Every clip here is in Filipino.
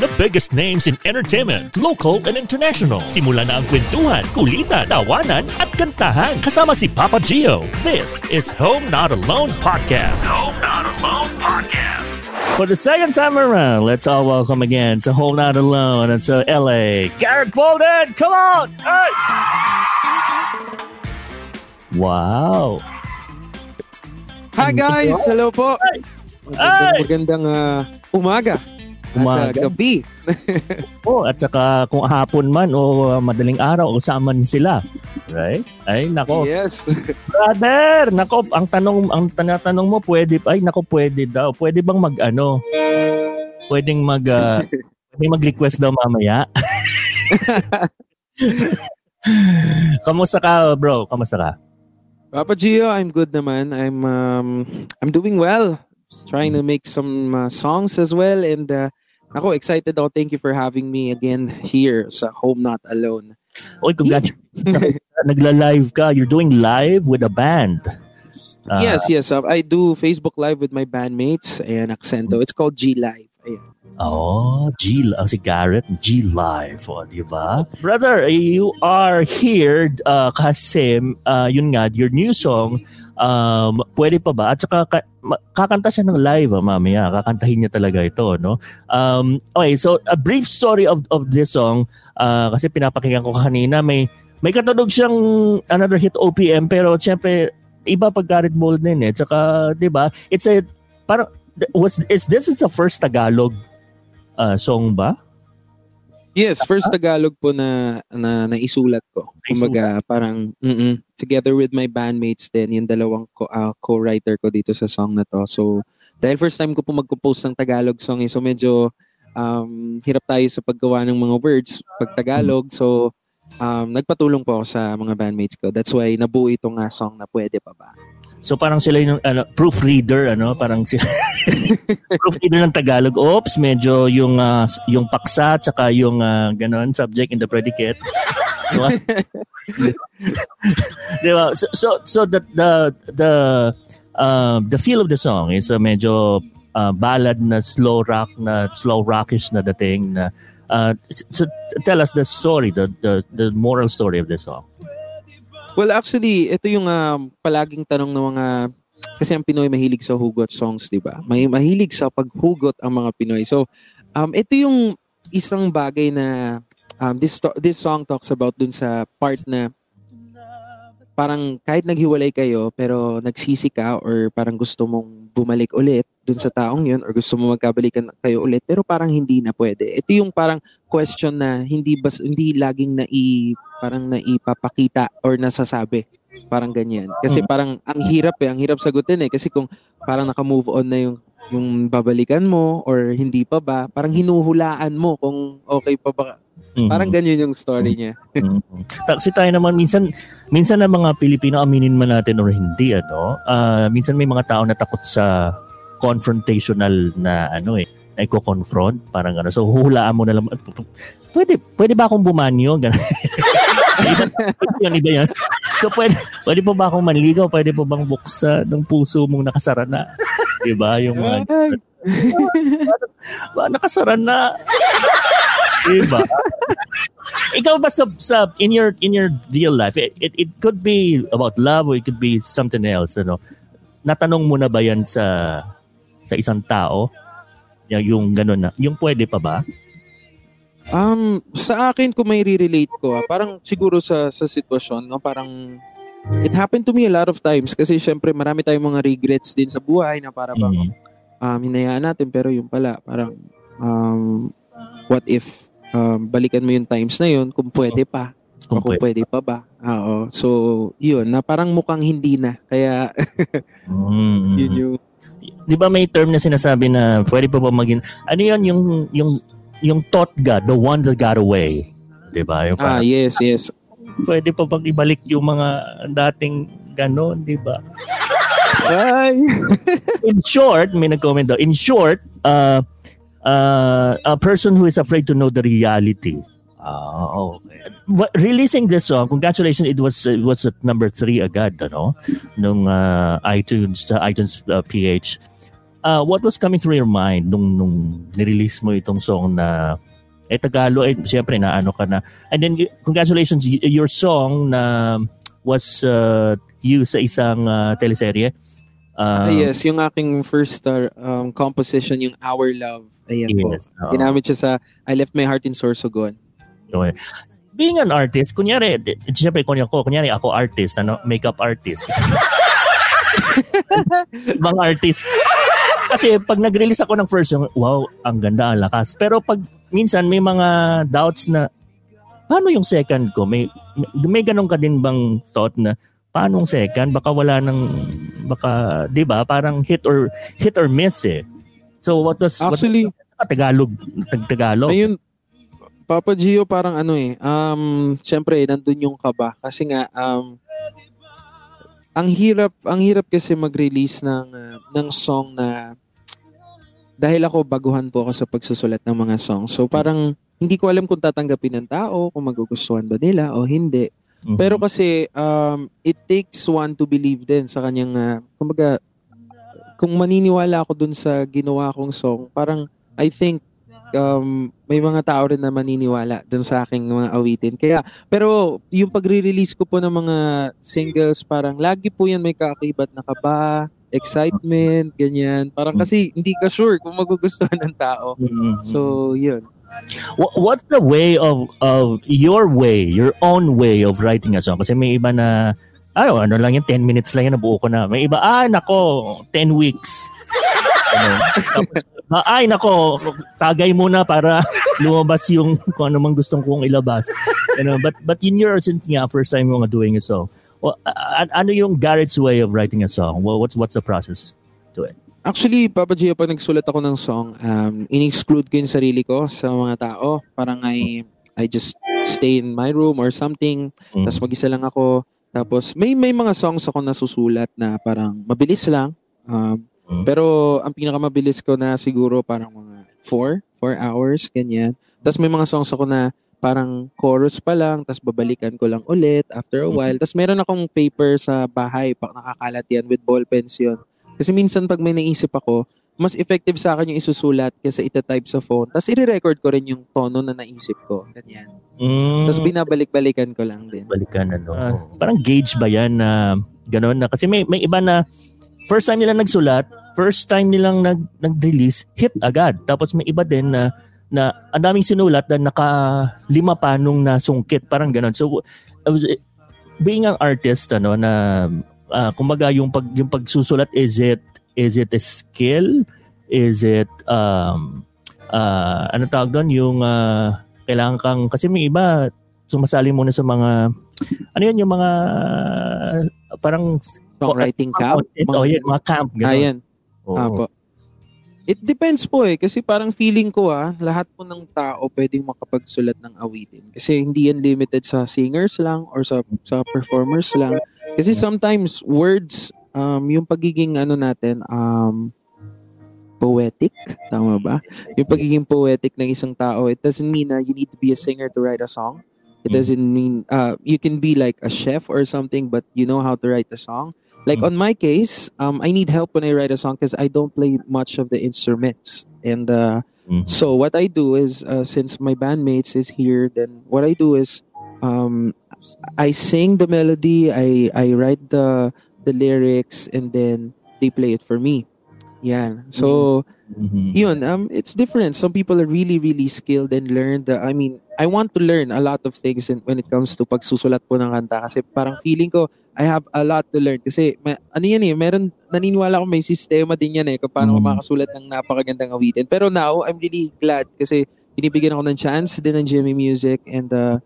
the biggest names in entertainment, local and international. Simula na ang kwentuhan, kulitan, tawanan at kantahan kasama si Papa Gio. This is Home Not Alone Podcast. Home Not Alone Podcast. For the second time around, let's all welcome again to Home Not Alone and to LA. Garrett Bolden, come on! Hey! Wow. Hi guys! Hello po! Magandang, magandang uh, umaga. Umaga. At uh, gabi. oh, at saka kung hapon man o madaling araw o saan man sila. Right? Ay, nako. Yes. Brother, nako, ang tanong ang tanatanong mo pwede ay nako pwede daw. Pwede bang mag ano? Pwedeng mag uh, pwedeng mag-request daw mamaya. Kamusta ka, bro? Kamusta ka? Papa Gio, I'm good naman. I'm um, I'm doing well. Trying to make some uh, songs as well. And uh, ako, excited ako. Thank you for having me again here sa Home Not Alone. Oy, congratulations. Nagla-live ka. You're doing live with a band. Uh, yes, yes. Uh, I do Facebook Live with my bandmates and Accento. It's called G Live. Ayan. Oh, G, uh, si Garrett, G Live. Oh, di ba? Brother, you are here uh, kasi, uh, yun nga, your new song, um, pwede pa ba? At saka ka, kakanta siya ng live ah, mamaya. Kakantahin niya talaga ito, no? Um, okay, so a brief story of of this song uh, kasi pinapakinggan ko kanina may may katunog siyang another hit OPM pero syempre iba pag Garrett Bolden eh. Tsaka, 'di ba? It's a parang was is this is the first Tagalog uh, song ba? Yes, first Tagalog po na na naisulat ko. Kumbaga parang mm together with my bandmates din, yung dalawang co- uh, co-writer ko dito sa song na to. So dahil first time ko po magpo-post ng Tagalog song eh, so medyo um, hirap tayo sa paggawa ng mga words pag Tagalog. So um, nagpatulong po ako sa mga bandmates ko. That's why nabuo itong uh, song na pwede pa ba. So parang sila yung ano, proofreader ano, parang si proofreader ng Tagalog. Oops, medyo yung uh, yung paksa tsaka yung uh, ganon subject in the predicate. Diba? diba? So, so so the the the uh, the feel of the song is uh, medyo uh, ballad na slow rock na slow rockish na dating na uh, so tell us the story the the the moral story of the song. Well, actually, ito yung uh, palaging tanong ng mga kasi ang Pinoy mahilig sa hugot songs, 'di ba? May mahilig sa paghugot ang mga Pinoy. So, um ito yung isang bagay na um, this this song talks about dun sa part na parang kahit naghiwalay kayo pero nagsisi ka or parang gusto mong bumalik ulit dun sa taong yun or gusto mo magkabalikan kayo ulit pero parang hindi na pwede. Ito yung parang question na hindi bas hindi laging nai parang naipapakita or nasasabi. Parang ganyan. Kasi mm. parang ang hirap eh, ang hirap sagutin eh kasi kung parang naka-move on na yung yung babalikan mo or hindi pa ba, parang hinuhulaan mo kung okay pa ba Mm-hmm. Parang ganyan yung story niya. mm-hmm. Tayo naman minsan minsan na mga Pilipino aminin man natin or hindi ano, uh, minsan may mga tao na takot sa confrontational na ano eh, na i-confront, parang ano. So huhulaan mo na lang pwede pwede ba akong bumanyo? Ganun. iba, iba yan. So pwede, pwede pa ba akong manligaw? Pwede pa bang buksan ng puso mong nakasara na? Diba? Yung mga... ba, nakasara na. Diba? Ikaw ba sa, sa in your in your real life, it, it, it could be about love or it could be something else, ano? Natanong mo na ba yan sa sa isang tao? Yung, yung ganun na. Yung pwede pa ba? Um, sa akin kung may re-relate ko, ah, parang siguro sa sa sitwasyon, no, parang it happened to me a lot of times kasi syempre marami tayong mga regrets din sa buhay na para bang mm-hmm. um, hinayaan natin pero yung pala parang um, what if um, balikan mo yung times na yun kung pwede pa. Kung, kung pwede. pa ba. Oo. So, yun, na parang mukhang hindi na. Kaya, mm. yun yung... Di ba may term na sinasabi na pwede pa ba maging... Ano yun yung, yung, yung thought God, the one that got away. Di ba? Yung parang, ah, yes, yes. Pwede pa bang ibalik yung mga dating ganon, di ba? Ay! in short, may nag-comment daw, in short, uh, uh, a person who is afraid to know the reality. Oh, okay. But releasing this song, congratulations, it was it was at number three agad, ano? Nung uh, iTunes, uh, iTunes uh, PH. uh, what was coming through your mind nung, nung nirelease mo itong song na eh Tagalog, eh, siyempre na ano ka na. And then, congratulations, your song na was uh, used sa isang uh, teleserye. Um, uh, yes, yung aking first star um, composition, yung Our Love. Ayan yes, po. Uh, Ginamit siya sa I Left My Heart in Sorsogon. Okay. Being an artist, kunyari, siyempre, kunyari ako, kunyari ako artist, ano, makeup artist. Ibang artist. Kasi pag nag-release ako ng first song, wow, ang ganda, ang lakas. Pero pag minsan may mga doubts na, paano yung second ko? May, may ganun ka din bang thought na, paano yung second? Baka wala nang, baka, di ba, parang hit or, hit or miss eh. So what was, Actually, what, Tagalog, Tagalog. Ayun, Papa Gio parang ano eh, um, syempre nandun yung kaba. Kasi nga, um, ang hirap ang hirap kasi mag-release ng uh, ng song na dahil ako baguhan po ako sa pagsusulat ng mga songs. So parang hindi ko alam kung tatanggapin ng tao, kung magugustuhan ba nila o hindi. Mm-hmm. Pero kasi um, it takes one to believe din sa kanyang uh, kumbaga kung maniniwala ako dun sa ginawa kong song, parang I think um, may mga tao rin na maniniwala dun sa aking mga awitin. Kaya, pero yung pagre-release ko po ng mga singles, parang lagi po yan may kaakibat na kaba, excitement, ganyan. Parang kasi hindi ka sure kung magugustuhan ng tao. Mm-hmm. So, yun. What's the way of of your way, your own way of writing a song? Kasi may iba na ano, ano lang yan, 10 minutes lang yan, nabuo ko na. May iba, ah, nako, 10 weeks. ano, tapos, ay, nako, tagay muna para lumabas yung kung ano mang gustong kong ilabas. You know, but, but in your since nga, first time mo doing a song, well, uh, ano yung Garrett's way of writing a song? Well, what's, what's the process to it? Actually, Papa Gio, pag nagsulat ako ng song, um, in-exclude ko yung sarili ko sa mga tao. Parang I, I just stay in my room or something. Mm. Tapos mag-isa lang ako. Tapos may may mga songs ako nasusulat na parang mabilis lang. Um, Mm. Pero ang pinakamabilis ko na siguro parang mga 4, 4 hours, ganyan. Tapos may mga songs ako na parang chorus pa lang, tapos babalikan ko lang ulit after a mm. while. Tapos meron akong paper sa bahay, pa nakakalat yan with ball pens yun. Kasi minsan pag may naisip ako, mas effective sa akin yung isusulat kaysa ita-type sa phone. Tapos i-record ko rin yung tono na naisip ko. Ganyan. Mm. Tapos binabalik-balikan ko lang din. Balikan ano. Uh, parang gauge ba yan na gano'n na? Kasi may, may iba na first time nila nagsulat, first time nilang nag nag-release, hit agad. Tapos may iba din na na ang daming sinulat na naka lima pa nung nasungkit, parang ganoon. So I was being an artist ano na uh, kumbaga yung pag yung pagsusulat is it is it a skill? Is it um uh, ano tawag doon yung uh, kailangan kang kasi may iba sumasali muna sa mga ano yun yung mga parang songwriting camp. Oh, yeah, mga camp. Ganun. Ayan. Apo. It depends po eh. Kasi parang feeling ko ah, lahat po ng tao pwedeng makapagsulat ng awitin. Kasi hindi yan limited sa singers lang or sa, sa performers lang. Kasi sometimes words, um, yung pagiging ano natin, um, poetic, tama ba? Yung pagiging poetic ng isang tao, it doesn't mean na you need to be a singer to write a song. It doesn't mean uh, you can be like a chef or something, but you know how to write a song. Like mm-hmm. on my case, um, I need help when I write a song because I don't play much of the instruments. And uh, mm-hmm. so what I do is, uh, since my bandmates is here, then what I do is, um, I sing the melody, I I write the the lyrics, and then they play it for me. Yeah. So, mm-hmm. yun, um, it's different. Some people are really, really skilled and learn the, I mean, I want to learn a lot of things in, when it comes to pagsusulat po ng kanta kasi parang feeling ko I have a lot to learn kasi may, ano yan eh, meron, naniniwala ko may sistema din yan eh kung paano mm. makasulat ng napakagandang awitin. Pero now, I'm really glad kasi binibigyan ako ng chance din ng Jimmy Music and uh,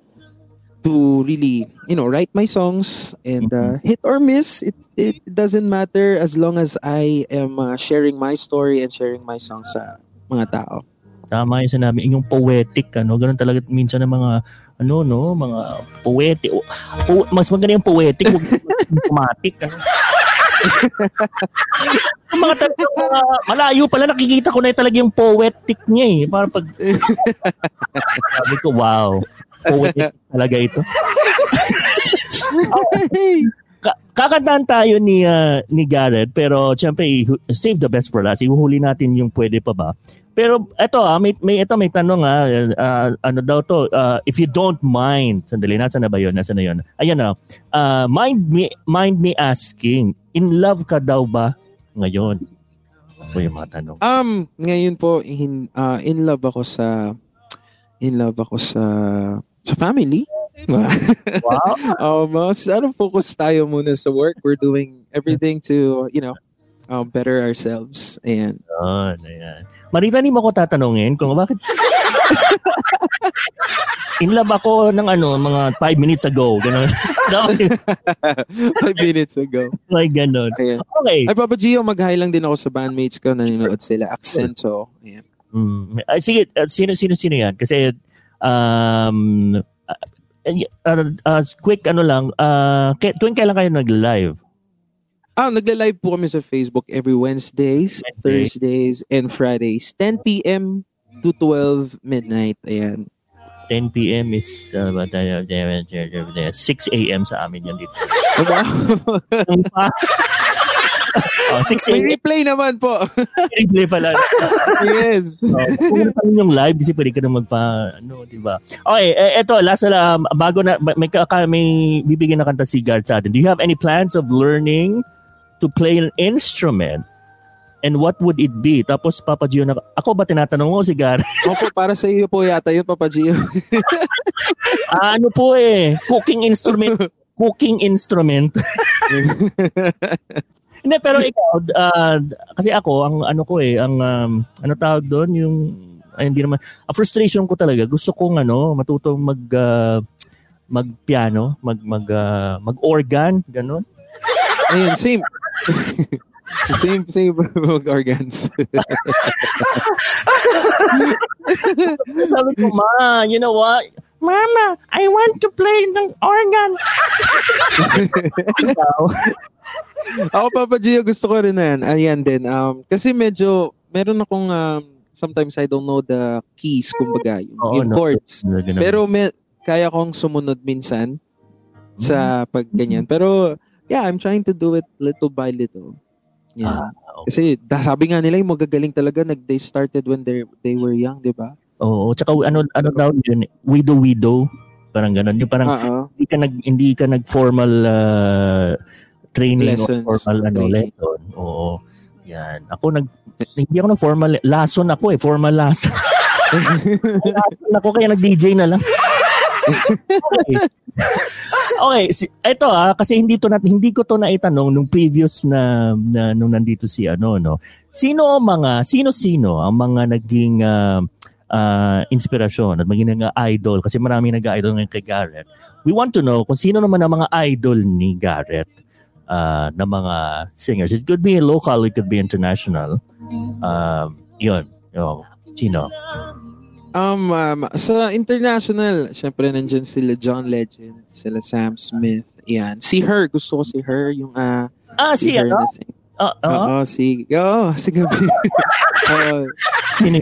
to really, you know, write my songs and uh, mm-hmm. hit or miss, it, it doesn't matter as long as I am uh, sharing my story and sharing my songs sa mga tao. Tama yung sinabi, yung poetic, ano, ganun talaga minsan ng mga ano no, mga poetic. Po, mas maganda yung poetic, wag dramatic. Ano. yung mga talagang uh, malayo pala nakikita ko na talaga yung poetic niya eh. Para pag sabi ko, wow. Poetic talaga ito. ka- kakantahan tayo ni uh, ni Garrett pero syempre save the best for last. Ihuhuli natin yung pwede pa ba. Pero eto ah, may, may ito may tanong ah, uh, ano daw to, uh, if you don't mind, sandali nasa na ba 'yon? Nasa na 'yon? Ayan na. Uh, mind me mind me asking, in love ka daw ba ngayon? Po yung mga tanong. Um, ngayon po in, uh, in love ako sa in love ako sa sa family. wow. um, uh, ano focus tayo muna sa work. We're doing everything to, you know, um, better ourselves. And Yun, ayan. Marita, ni mo ko tatanungin kung bakit in love ako ng ano, mga 5 minutes ago. Ganun. Five minutes ago. like ganun. Ayan. Okay. Ay, Papa Gio, mag-hi lang din ako sa bandmates ko. Nanonood sila. Accento. Ayan. Mm. Ay, sige, sino, sino, sino yan? Kasi, um, uh, uh, uh, quick ano lang, uh, tuwing kailan kayo nag-live? Ah, nagla-live po kami sa Facebook every Wednesdays, Wednesday. Thursdays, and Fridays. 10 p.m. to 12 midnight. Ayan. 10 p.m. is uh, what, uh, 6 a.m. sa amin yan dito. Diba? oh, 6 May a.m. replay naman po. replay pala. yes. Oh, kung yung live kasi pwede ka na magpa ano, 'di ba? Okay, eh, eto last na um, bago na may may bibigyan na kanta si Gard sa atin. Do you have any plans of learning to play an instrument? And what would it be? Tapos Papa Gio na ako ba tinatanong mo si Gard? Opo, para sa iyo po yata yun, Papa Gio. ah, ano po eh, cooking instrument, cooking instrument. Hindi, pero ikaw, ah, kasi ako, ang ano ko eh, ang, um, ano tawag doon, yung, ay, hindi naman, ang frustration ko talaga, gusto kong ano, matutong mag, ah, mag-piano, mag, mag, ah, mag-organ, ganun. Ayun, same. same, same mag organs. Sabi ko, ma, you know what? Mama, I want to play ng organ. Ako, Papa Gio, gusto ko rin na yan. Ayan din. Um, kasi medyo, meron akong, um, sometimes I don't know the keys, kumbaga, yung, Oo, yung no. chords. Pero may, kaya kong sumunod minsan sa pag ganyan. Pero, yeah, I'm trying to do it little by little. Yeah. Ah, okay. Kasi da, sabi nga nila yung magagaling talaga nag they started when they they were young, 'di ba? Oo, tsaka ano ano daw yun, widow widow, parang ganun. Yung parang Oo. hindi ka nag hindi ka nag formal uh, training Lessons. or formal ano Training. lesson. Oo. Yan. Ako nag hindi ako nag formal lesson ako eh, formal lesson. lesson ako kaya nag DJ na lang. okay. okay, si, ito ah kasi hindi to nat hindi ko to naitanong nung previous na, na nung nandito si ano no. Sino ang mga sino-sino ang mga naging ah, ah, inspirasyon at maging nga idol kasi marami nag-idol ngayon kay Garrett. We want to know kung sino naman ang mga idol ni Garrett uh, na mga singers. It could be local, it could be international. Um, yun. Yung, sino? Um, um, sa international, syempre nandyan sila John Legend, sila Sam Smith. Yan. Si Her, gusto ko si Her, yung ah Ah, si, Her ano? Ah, Oo, si Oo, si Gabriela. Oo, sino?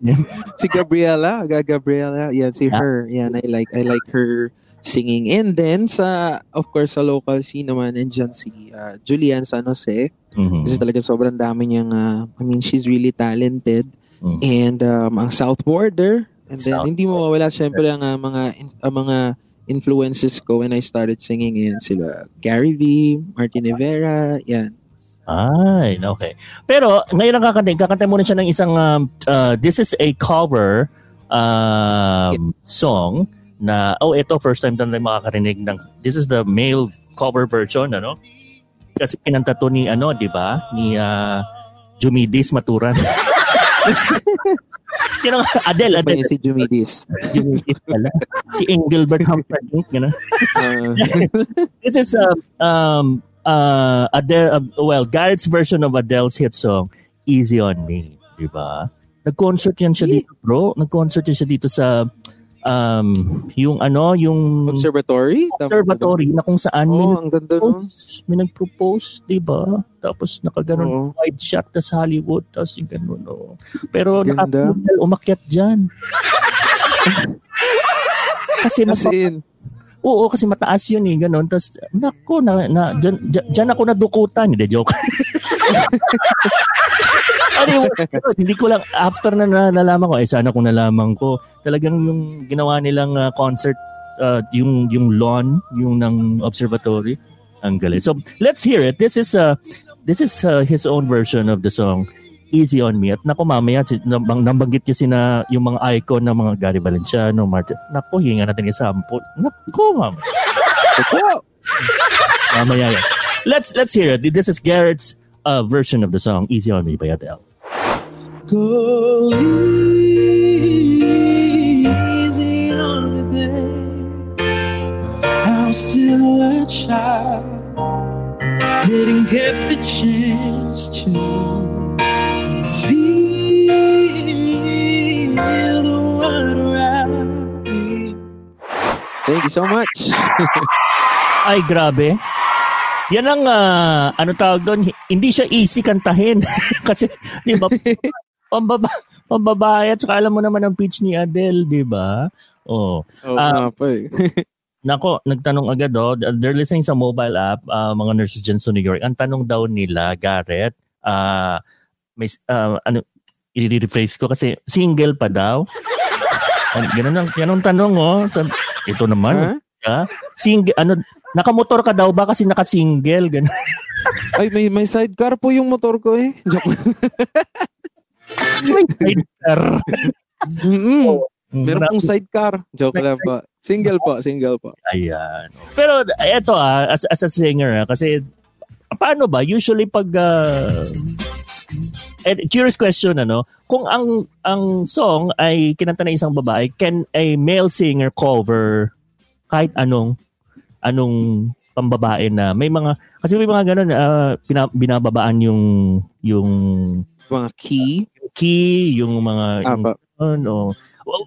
si Gabriela, Ga Gabriela, yan si Yeah. Her. Yan I like I like her singing. And then sa of course sa local scene naman nandiyan si ah, Julian San Jose. Mhm. Kasi talaga sobrang dami niyang ah, I mean she's really talented. Mhm. And um, ang South Border. And then South hindi mo mawala syempre ang ah, mga in- ang mga influences ko when I started singing yan sila Gary V, Martin Rivera, yan. Ay, okay. Pero ngayon ang kakanta, kakanta muna siya ng isang um, uh, this is a cover um, song na oh ito first time na rin makakarinig ng this is the male cover version ano kasi kinanta to ni ano di ba ni uh, Jumidis Maturan Sino nga? Adele, Pa Adele. si Jumidis. Jumidis pala. Si Engelbert Humperdinck, gano'n. Uh, This is uh, um uh Adele uh, well Garrett's version of Adele's hit song Easy on Me, di ba? Nag-concert yan siya dito, bro. Nag-concert yan siya dito sa um yung ano, yung Observatory? Observatory na kung saan may, Oo, ang ganda nun. nag-propose, may nag-propose, di ba? Tapos nakaganon Oo. wide shot tas Hollywood, tas yung ganun, oh. Pero nakapundal, umakyat dyan. Kasi As in, Oo, kasi mataas yun eh, ganun. Tapos, nako, na, na, dyan, dyan, ako nadukutan. Hindi, joke. anyway, hindi ko lang, after na, na nalaman ko, eh sana kung nalaman ko, talagang yung ginawa nilang uh, concert, uh, yung, yung lawn, yung ng observatory, ang galing. So, let's hear it. This is, uh, this is uh, his own version of the song easy on me. At naku, mamaya, nabang, nabanggit kasi na yung mga icon ng mga Gary Valenciano, Martin. Naku, hinga natin yung sample. Naku, ma'am. Naku. mamaya yan. Let's, let's hear it. This is Garrett's uh, version of the song Easy on Me by Adele. Go easy on me, babe. I'm still a child. Didn't get the chance to Thank you so much. Ay, grabe. Yan ang, uh, ano tawag doon, hindi siya easy kantahin. Kasi, di ba, pambaba, pambabae at saka alam mo naman ang pitch ni Adele, di ba? Oh. Oh, uh, pa eh. Nako, nagtanong agad oh, they're listening sa mobile app, uh, mga nurses dyan sa New York. Ang tanong daw nila, Garrett, uh, may, uh, ano, i-rephrase ko kasi single pa daw. Ganun ang, yan ang tanong, oh. Ito naman. Huh? Ha? Single, ano, nakamotor ka daw ba kasi naka-single? Ganun. Ay, may, may sidecar po yung motor ko eh. Joke. may sidecar. mm-hmm. Oh, Meron pong sidecar. Joke lang po. Single po, single po. Ayan. Pero eto ah, as, as a singer ah, kasi paano ba? Usually pag uh, And curious question ano, kung ang ang song ay kinanta ng isang babae, can a male singer cover kahit anong anong pambabae na may mga kasi may mga ganun uh, binababaan yung yung mga key? key yung mga yung, ano well,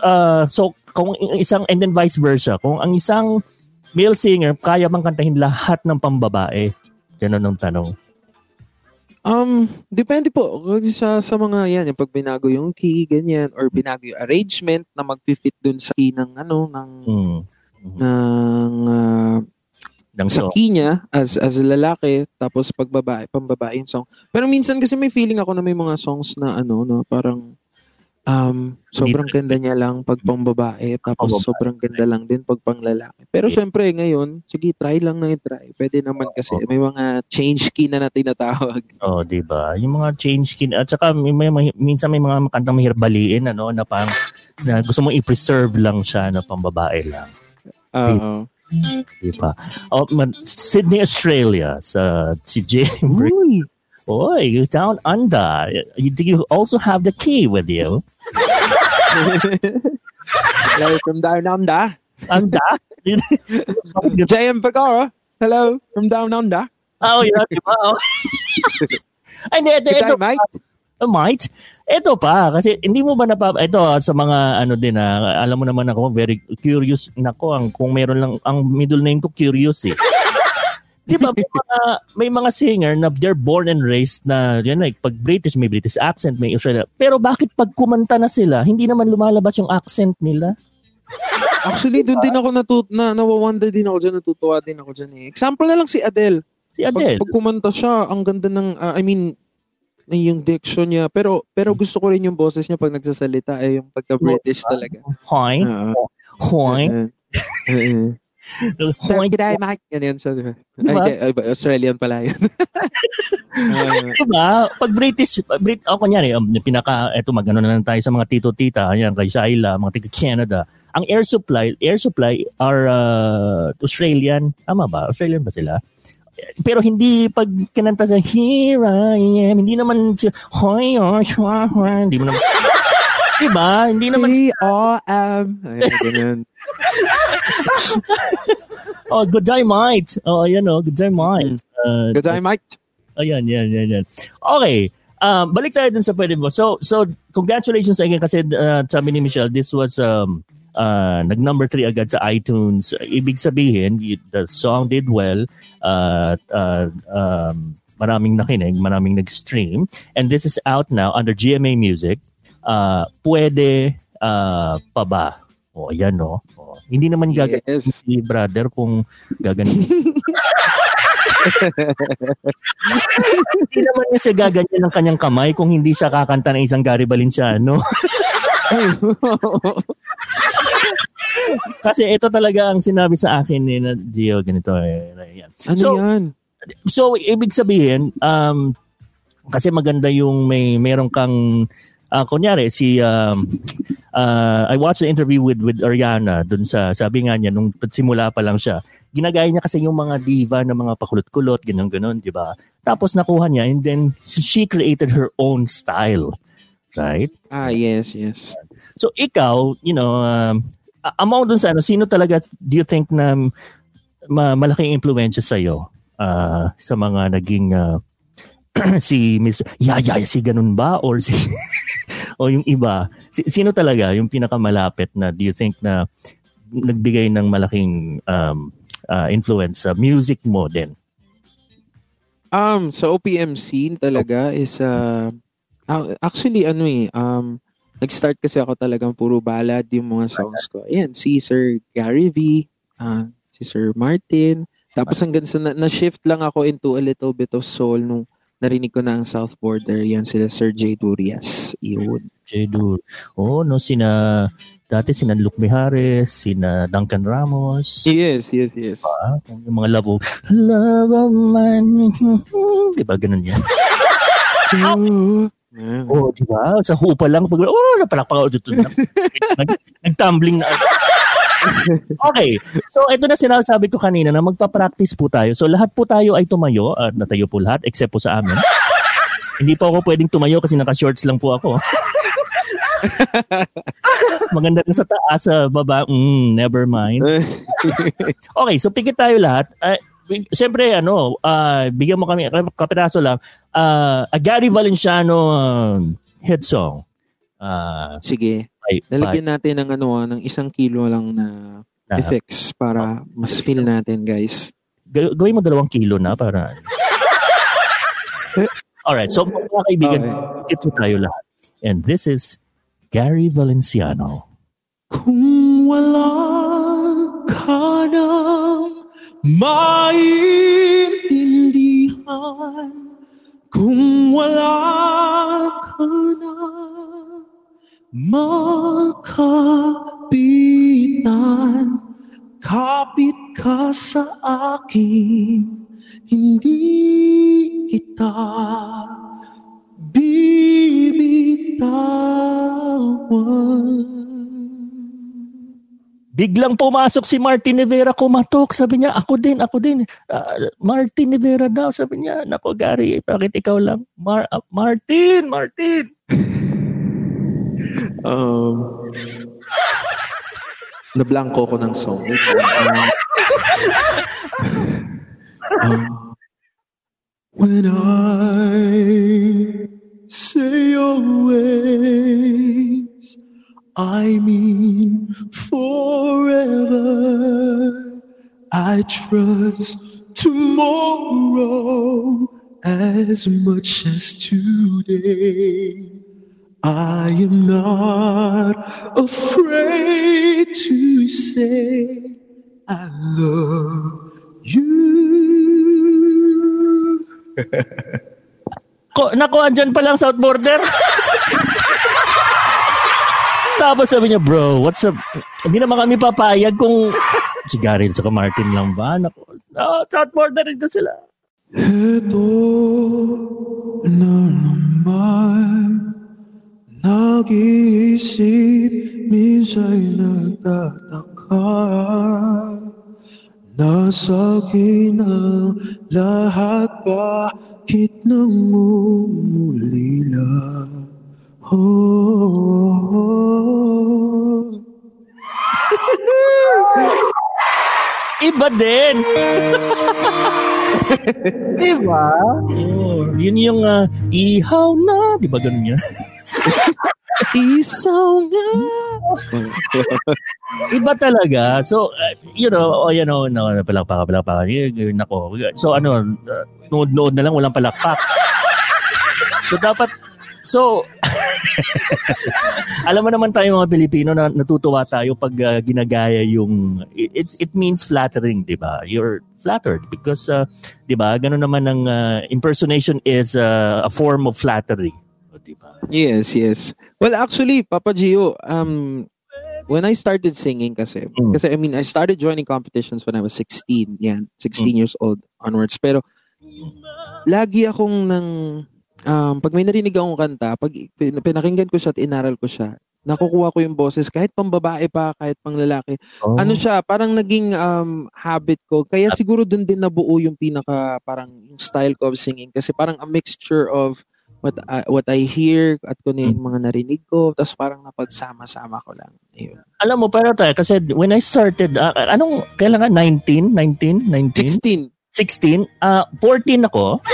uh, so kung isang and then vice versa kung ang isang male singer kaya bang kantahin lahat ng pambabae? Ganun ang tanong Um, depende po sa sa mga yan, yung pag binago yung key ganyan or binago yung arrangement na magfi-fit dun sa key ng ano ng mm. ng uh, ng sa key niya as as lalaki tapos pag babae, pambabae yung song. Pero minsan kasi may feeling ako na may mga songs na ano no, parang Um, sobrang ganda niya lang pag pambabae, tapos pambabae. sobrang ganda lang din pag panglalaki. Pero syempre ngayon, sige, try lang na i-try. Pwede naman kasi may mga change key na natin natawag. Oh, 'di ba? Yung mga change key at saka may, may, minsan may mga makantang mahirap baliin ano na pang na gusto mo i-preserve lang siya na pambabae lang. Oo. Uh, Diba? Oh, man, Sydney, Australia sa si Jane Uy. Oy, down under. Do you also have the key with you? Hello from down under. Under? JM Pagara. Hello from down under. Oh, yeah, ba? Oh. Ay, hindi, ito, mate. Uh, mate? Ito pa, kasi hindi mo ba napap... Ito, sa mga ano din, ah, alam mo naman ako, very curious. Nako, ang, kung meron lang, ang middle name ko, curious eh. Di ba may mga, may mga singer na they're born and raised na yan like pag British may British accent, may Australia. Pero bakit pag kumanta na sila, hindi naman lumalabas yung accent nila? Actually, doon din ako natut na nawawonder din ako diyan, natutuwa din ako diyan eh. Example na lang si Adele. Si Adele. Pag, pag kumanta siya, ang ganda ng uh, I mean yung diction niya pero pero gusto ko rin yung boses niya pag nagsasalita eh yung pagka British talaga. Hoy. Uh, Hoy. Uh, uh, Hoy, G'day, Mike. Yan yun siya. Diba? Ay, ay, Australian pala yun. uh, diba? Pag British, Brit, oh, kunyari, um, pinaka, eto, magano na lang tayo sa mga tito-tita, ayan, kay Shaila, mga tiga Canada. Ang air supply, air supply are uh, Australian. Tama ba? Australian ba sila? pero hindi pag kinanta sa Here I am, hindi naman Hoy, oh, shwa, hindi mo naman, diba? Hindi naman, um, ayan, ganyan. oh, good day, mate. Oh, ayan oh, good day, mate. Uh, good day, mate. Ayan, yan, yan, yan. Okay. Um, balik tayo dun sa pwede mo. So, so congratulations again kasi uh, sabi ni Michelle, this was um, uh, nag number 3 agad sa iTunes. Ibig sabihin, the song did well. Uh, uh, um, maraming nakinig, maraming nag-stream. And this is out now under GMA Music. Uh, pwede uh, pa ba O, oh, ayan, no? Oh. Hindi naman gaganyan Yes. si brother kung gaganyan. hindi naman niya siya gaganyan ng kanyang kamay kung hindi siya kakanta ng isang Gary Valenciano. Kasi ito talaga ang sinabi sa akin ni na Gio, ganito. Eh, yan. ano So, yan? So, ibig sabihin, um, kasi maganda yung may meron kang ah, kunyari si um, ah, I watched the interview with with Ariana dun sa sabi nga niya nung simula pa lang siya ginagaya niya kasi yung mga diva na mga pakulot-kulot ganun ganun di ba tapos nakuha niya and then she created her own style right Ah, yes, yes. So ikaw, you know, um, among dun sa ano, sino talaga do you think na ma- malaking impluwensya sa iyo sa mga naging uh, si Miss Yaya si ganun ba or si o yung iba si, sino talaga yung pinakamalapit na do you think na nagbigay ng malaking um, uh, influence sa music mo din Um, sa OPM scene talaga is uh, actually ano eh um nag-start kasi ako talagang puro ballad yung mga songs ko. Ayan, si Sir Gary V, ah, si Sir Martin. Tapos hanggang sa na- na-shift lang ako into a little bit of soul nung narinig ko na ang South Border. Yan sila Sir J. Durias. Yun. Jedu oh no sina dati sina Luke Mijares sina Duncan Ramos Yes, yes, yes. Ah, yung mga love love of mine. di ba ganun yan? Ah, Oo, oh, di ba? Sa hupa lang, pag, oh, napalakpak ako dito. Nag- Nag-tumbling na. okay. So, ito na sinasabi ko kanina na magpa-practice po tayo. So, lahat po tayo ay tumayo. At natayo po lahat, except po sa amin. Hindi po ako pwedeng tumayo kasi naka-shorts lang po ako. Maganda na sa taas, sa baba, mm, never mind. Okay, so pikit tayo lahat. Uh, Siyempre, ano, ah, bigyan mo kami, kapiraso lang, ah, a Gary Valenciano uh, hit song. Ah, Sige. By, Lalagyan natin ng ano, ah, ng isang kilo lang na na- effects para mas feel natin, guys. Ga- gawin mo dalawang kilo na para... Alright, so mga kaibigan, Okay. pikit po tayo lahat. And this is Gary Valenciano. Kung wala ka nang maintindihan Kung wala ka nang makapitan Kapit ka sa akin Hindi kita bibitawan Biglang pumasok si Martin Rivera kumatok. Sabi niya, ako din, ako din. Ah, Martin Rivera daw. Sabi niya, nako Gary, bakit ikaw lang? Mar- ah, Martin, Martin! Um, nablangko ko ng song. Um, when I say always, I mean forever. I trust tomorrow as much as today. I am not afraid to say I love you. Ko, nako, andyan pa lang South Border. Tapos sabi niya, bro, what's up? Hindi naman kami papayag kung si Gary at saka Martin lang ba? Nako, oh, South Border ito sila. Ito na naman Nag-iisip, minsan'y nagtataka Nasa akin ang lahat Bakit nangungulila Oh, Iba din. diba? Oh, yun yung ah, ihaw na. Di ba ganun yun? Isaw nga Iba talaga. So, uh, you know, oh, you know, no, palakpak, palakpak. Nako. So, ano, uh, nood-nood na lang, walang palakpak. So, dapat, So, alam mo naman tayo mga Pilipino na natutuwa tayo pag uh, ginagaya yung it it means flattering, 'di ba? You're flattered because uh, 'di ba? Ganun naman ng uh, impersonation is uh, a form of flattery, 'di ba? Yes, yes. Well, actually, Papa Gio, um when I started singing kasi, mm. kasi I mean, I started joining competitions when I was 16, yan, 16 mm. years old onwards. Pero lagi akong nang um, pag may narinig akong kanta, pag pinakinggan ko siya at inaral ko siya, nakukuha ko yung boses kahit pang babae pa, kahit pang lalaki. Oh. Ano siya, parang naging um, habit ko. Kaya siguro dun din nabuo yung pinaka parang yung style ko of singing kasi parang a mixture of what uh, what I hear at kung yung mga narinig ko tapos parang napagsama-sama ko lang. Ayun. Alam mo pero tayo kasi when I started uh, anong kailangan 19 19 19 16 16 uh, 14 ako.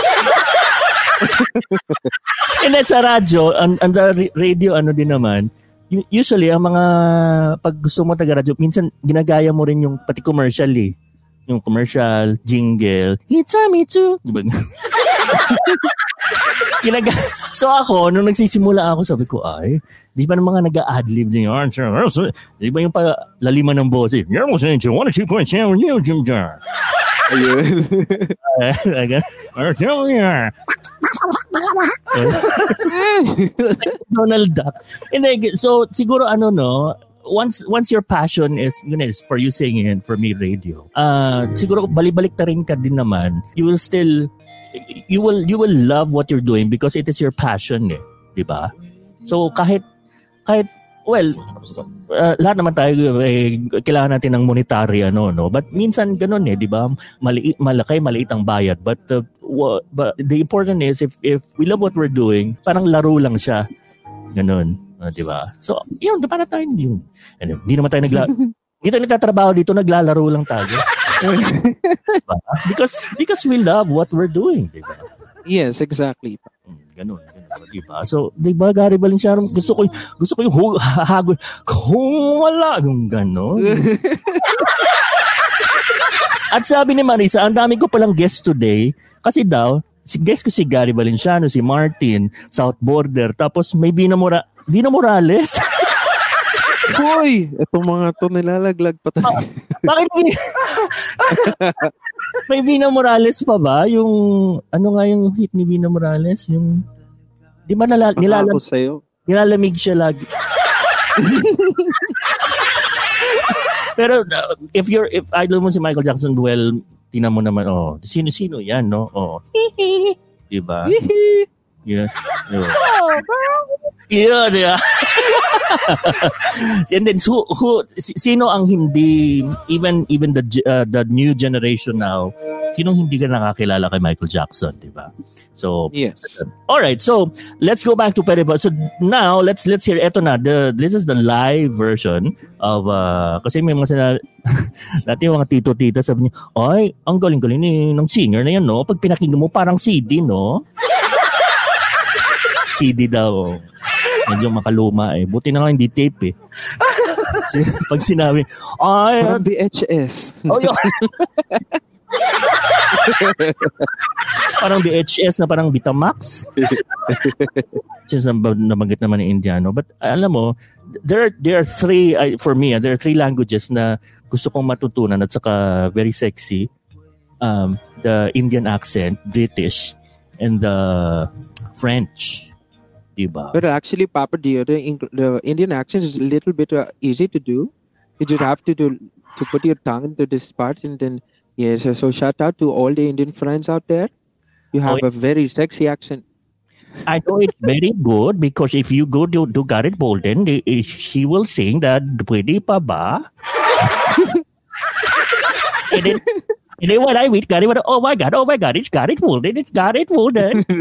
And then sa radyo, ang, ang radio ano din naman, usually ang mga pag gusto mo taga radyo, minsan ginagaya mo rin yung pati commercial eh. Yung commercial, jingle, it's a me too. Diba? Ginaga so ako, nung nagsisimula ako, sabi ko, ay, di ba ng mga nag-a-adlib din yun? Di ba yung pa laliman ng boses? You're listening to 102.7 New Jim Jar. Ayun. Donald Duck. And then, so siguro ano no, once once your passion is yun is for you singing for me radio. Uh siguro balibalik ta rin ka din naman. You will still you will you will love what you're doing because it is your passion eh, 'di ba? So kahit kahit well, uh, lahat naman tayo eh, kailangan natin ng monetary ano no but minsan ganun eh di ba maliit malaki maliit ang bayad but uh, w- but the important is if if we love what we're doing parang laro lang siya ganun uh, di ba so yun para tayo yung ano, hindi naman tayo nagla dito nagtatrabaho dito naglalaro lang tayo diba? because because we love what we're doing di ba yes exactly hmm, ganun, ganun di ba? So, di ba, Gary Valenciano, gusto ko, gusto ko yung hagod, kung wala, yung gano'n. At sabi ni Marisa, ang dami ko palang guest today, kasi daw, si guest ko si Gary Valenciano, si Martin, South Border, tapos may Vina, Vina Morales. Hoy, itong mga to nilalaglag pa tayo. Bakit may, may Vina Morales pa ba? Yung, ano nga yung hit ni Vina Morales? Yung, Di ba nala, nilalam, sa'yo? nilalamig siya lagi? Pero uh, if you're if idol mo si Michael Jackson, well, tingnan mo naman, oh, sino-sino yan, no? Oh. di ba? yeah. yeah. Yeah, yeah. And then who, who sino ang hindi even even the uh, the new generation now Sinong hindi ka nakakilala kay Michael Jackson, di ba? So, yes. all right. So, let's go back to Pere So, now, let's let's hear, eto na, the, this is the live version of, uh, kasi may mga sinabi, dati mga tito-tita sabi niya, ay, ang galing-galing ni ng singer na yan, no? Pag pinakinggan mo, parang CD, no? CD daw. Medyo makaluma eh. Buti na nga hindi tape eh. Pag sinabi, ay... Parang VHS. oh, yun. parang VHS na parang Betamax. Just nabanggit naman ni Indiano. But alam mo, there there are three uh, for me, uh, there are three languages na gusto kong matutunan at saka very sexy. Um, the Indian accent, British, and the French. But actually, Papa Dio, the, the Indian accent is a little bit uh, easy to do. You just have to do to put your tongue into this part and then Yes, so shout out to all the Indian friends out there. You have oh, a very sexy accent. I know it's very good because if you go to, to Garrett Bolden, she will sing that Pwede pa ba? and, then, and then when I meet Garrett, oh my God, oh my God, it's Garrett Bolden, it's Garrett Bolden.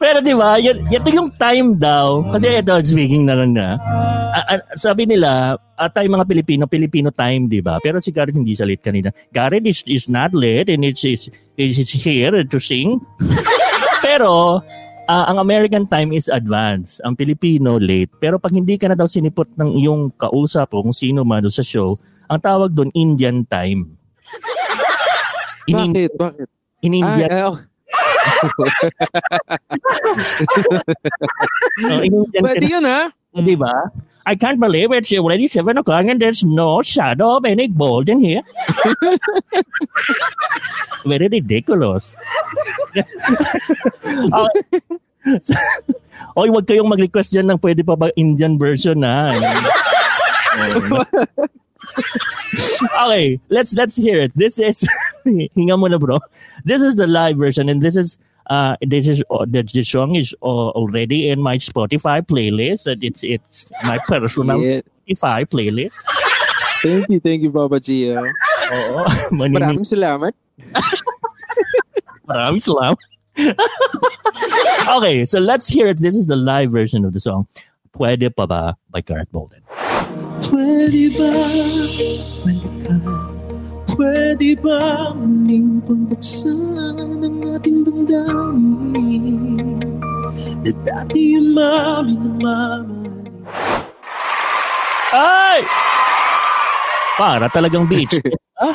Pero di ba, yan, ito yung time daw. Kasi ito, speaking na lang na. Uh, uh, sabi nila, uh, tayo mga Pilipino, Filipino time, di ba? Pero si Garrett hindi siya late kanina. Garrett is, is not late and it's, it's, it's here to sing. Pero, uh, ang American time is advance. Ang Pilipino late. Pero pag hindi ka na daw sinipot ng iyong kausap o kung sino man sa show, ang tawag doon Indian time. In, Bakit? Bakit? In India. Ay, ay, okay. oh, Indian Pwede yun, ha? Di ba? I can't believe it's already 7 o'clock and there's no shadow of any gold in here. Very ridiculous. okay. Oy, wag kayong mag-request dyan ng pwede pa ba Indian version na. okay, let's let's hear it. This is hinga mo na bro. This is the live version and this is uh, this is uh, the, the song is uh, already in my Spotify playlist. That it's it's my personal yeah. Spotify playlist. Thank you, thank you, Baba Gio. Oo. Maraming salamat. Maraming salamat. okay, so let's hear it. This is the live version of the song. Pwede pa ba by Garrett Bolden. Pwede ba balikan? Pwede ba muling pagbuksan ang ating damdamin? Na dati yung mami na mamali. Ay! Para talagang beach. ah?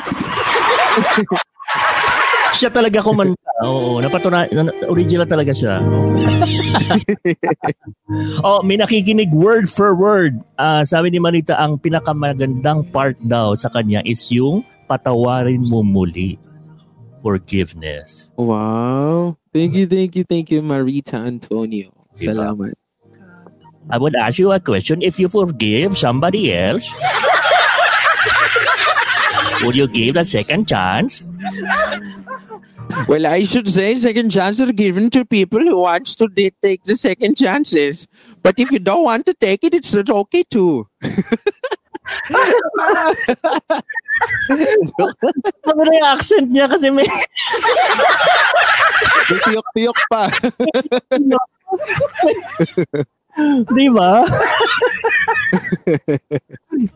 Siya talaga kumanta. Oo, napatuna original talaga siya. oh, may nakikinig word for word. Uh, sabi ni Manita, ang pinakamagandang part daw sa kanya is yung patawarin mo muli. Forgiveness. Wow. Thank you, thank you, thank you, Marita Antonio. Salamat. I would ask you a question. If you forgive somebody else, would you give a second chance? Well, I should say second chances are given to people who wants to de- take the second chances. But if you don't want to take it, it's not okay too. Na yung accent niya kasi may... may piyok-piyok pa. Di ba?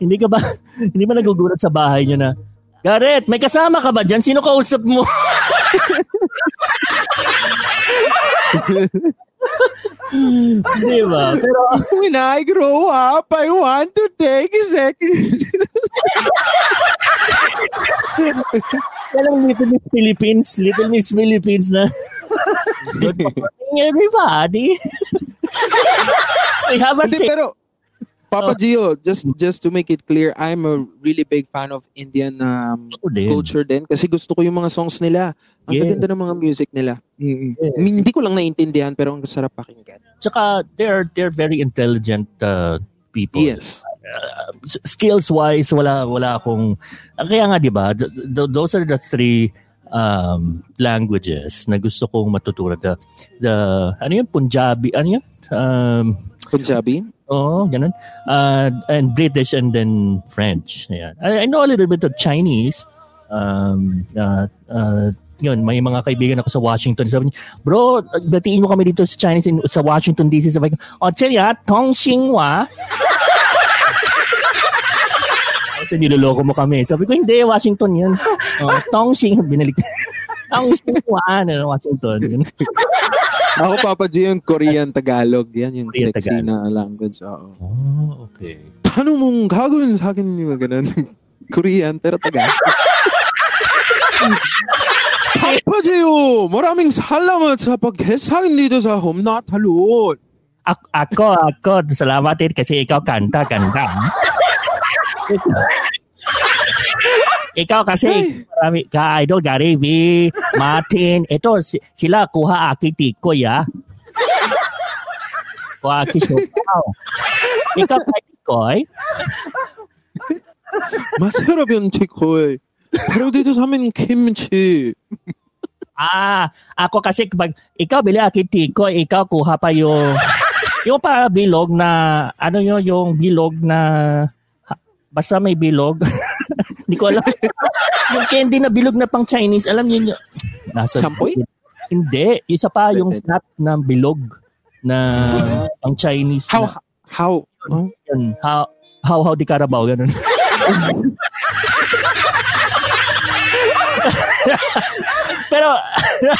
hindi ka ba hindi ba nagugulat sa bahay niyo na Garrett, may kasama ka ba dyan? Sino kausap mo? Di ba? Pero when I grow up, I want to take a second. Walang Little Miss Philippines, Little Miss Philippines na. Good morning, everybody. We have a Hindi, pero Papa oh. Gio, just just to make it clear, I'm a really big fan of Indian um, din. culture din kasi gusto ko yung mga songs nila. Ang yeah. ganda ng mga music nila. Mm-hmm. Yes. Hindi ko lang naintindihan pero ang sarap pakinggan. Tsaka they're they're very intelligent uh, people. Yes. Uh, skills wise wala wala akong uh, kaya nga 'di ba th- th- those are the three um, languages na gusto kong matutunan the the ano yung Punjabi ano yun um, Punjabi Oh, ganun. Uh, and British and then French. Yeah. I, I know a little bit of Chinese. Um, uh, uh, yun, may mga kaibigan ako sa Washington. Sabi niya, bro, batiin mo kami dito sa Chinese in, sa Washington DC. Sabi ko, oh, Cheria, Tong Xinhua. Kasi niloloko mo kami. Sabi ko, hindi, Washington yun. Oh, Tong Xinhua. Binalik. Tong Xinhua, ano, Washington. Ako, Papa G, yung Korean Tagalog. Yan yung Korean sexy Tagalog. na language. Oo. Oh, okay. Paano mong gagawin sa akin yung ganun? Korean, pero Tagalog. Papa G, maraming salamat sa pag-hesahin dito sa Home Not Halun. Ako, ako, ako, salamat din kasi ikaw kanta, kanta. Ikaw kasi, marami ka idol, Gary V, Martin, ito, sila kuha aki tikoy, ah. Kuha aki sopaw. Ikaw kay tikoy? Masarap yung tikoy. Pero dito sa amin, kimchi. ah, ako kasi pag ikaw bili aki tikoy, ikaw kuha pa yung yung pa bilog na ano yun, yung bilog na basta may bilog. Hindi ko alam. yung candy na bilog na pang Chinese, alam niyo yun. Nasa Sampoy? Hindi. Isa pa yung snap na bilog na pang Chinese. How? Na, how? Yun, yun, how? How, how di Carabao, ganun. pero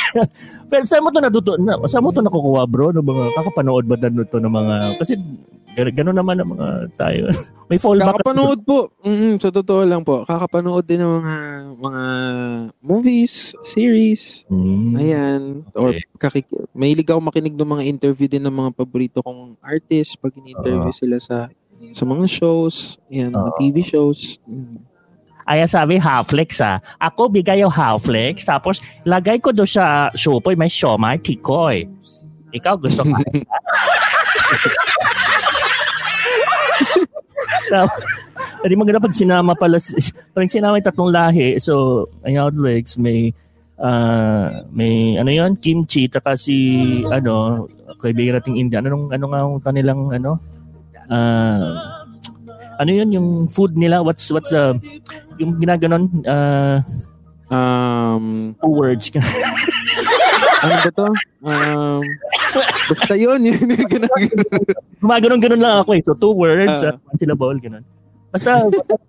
pero saan mo to natuto na, saan mo to nakukuha bro ng mga kakapanood ba dan to ng mga kasi Ganun naman ang mga tayo. May fallback. Kakapanood po. Mm, sa totoo lang po. Kakapanood din ng mga mga movies, series. Hmm. Ayan. Or Okay. kakik mahilig ako makinig ng mga interview din ng mga paborito kong artist pag in-interview sila sa sa mga shows, ayan, mga Oo. TV shows. Mm. Ay, sabi Halflex ah. Ako bigay yung Halflex, tapos lagay ko doon sa supoy may siomay tikoy. Ikaw gusto ka? Hindi maganda pag sinama pala, parang sinama yung tatlong lahi. So, ay Halflex, may ah may ano yon kimchi taka si ano kaibigan nating Indian anong ano nga ang kanilang ano? Ah ano yun? Yung food nila what's what's the yung ginaganon? Uh, Um, two words ano ba to? Um, basta yun. yun yung ginagawa. gumaganon ganon lang ako eh so two words Ah. uh, one syllable ganon basta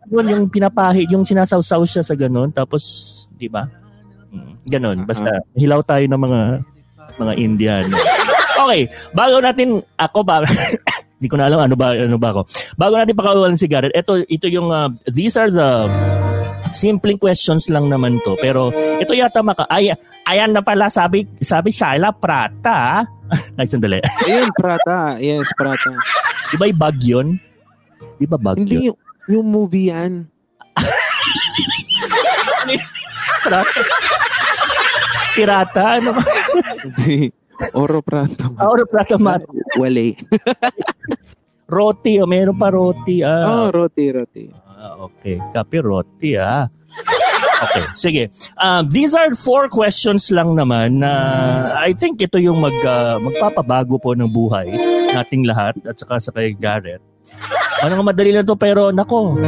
yun yung pinapahi yung sinasawsaw siya sa ganon tapos di ba Mm, ganon basta hilaw tayo ng mga mga Indian okay bago natin ako ba Hindi ko na alam ano ba ano ba ako. Bago natin pakawalan si Garrett, ito ito yung uh, these are the simple questions lang naman to. Pero ito yata maka ay ayan na pala sabi sabi Shaila Prata. Ay sandali. Ayun, Prata. Yes, Prata. Di ba yung bag yun? Di ba bag Hindi yun? yung, yung movie yan. Prata. Pirata? Ano ba? Hindi. Oro Prata. Auro Prata Mat. Wale. Roti. Oh, meron pa roti. Ah. Oh, roti, roti. Ah, okay. Kapi roti ah. Okay, sige. Um, these are four questions lang naman na I think ito yung mag, ah, magpapabago po ng buhay nating lahat at saka sa kay Garrett. Ano nga madali lang to pero nako,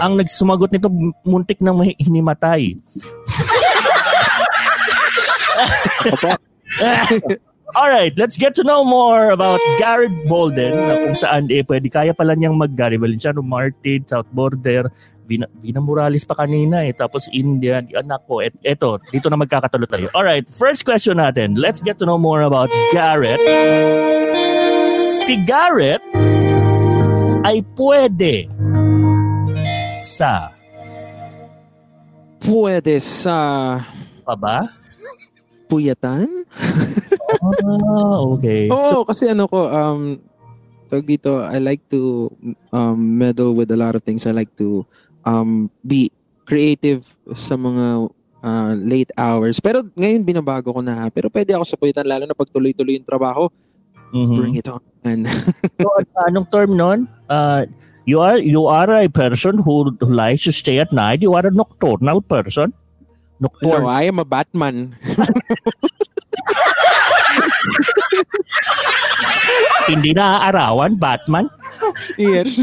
ang nagsumagot nito muntik nang hinimatay. Opo. All right, let's get to know more about Garrett Bolden na kung saan eh pwede kaya pala niyang mag-Gary Valenciano, Martin, South Border, Vina, Vina Morales pa kanina eh, tapos India, di anak ko. Et, eto, dito na magkakatulo tayo. All right, first question natin. Let's get to know more about Garrett. Si Garrett ay pwede sa Pwede sa pa ba? puyatan? Ah, okay. So, Oo, kasi ano ko, um, tawag dito, I like to um, meddle with a lot of things. I like to um, be creative sa mga uh, late hours. Pero ngayon binabago ko na. Pero pwede ako sa puyatan, lalo na pag tuloy-tuloy yung trabaho. mhm. Bring it on. So, at- anong term nun? Uh, you are you are a person who likes to stay at night. You are a nocturnal person. no, Nocturnal. I am a Batman. Hindi na arawan, Batman. yes.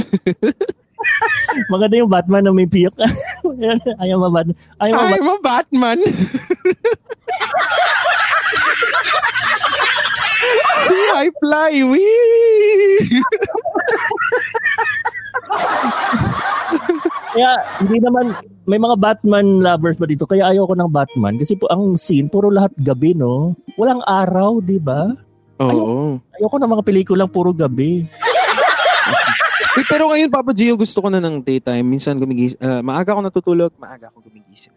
Maganda yung Batman na may piyak. Ayaw ma Batman. Ayaw ma I'm a Batman. See, I fly. Wee! Kaya hindi naman, may mga Batman lovers ba dito? Kaya ayaw ko ng Batman. Kasi po ang scene, puro lahat gabi, no? Walang araw, di ba? Oo. Ayoko ng mga pelikulang puro gabi. Uy, pero ngayon, Papa Gio, gusto ko na ng daytime. Minsan gumigising. ah, maaga ako natutulog, maaga ako gumigising.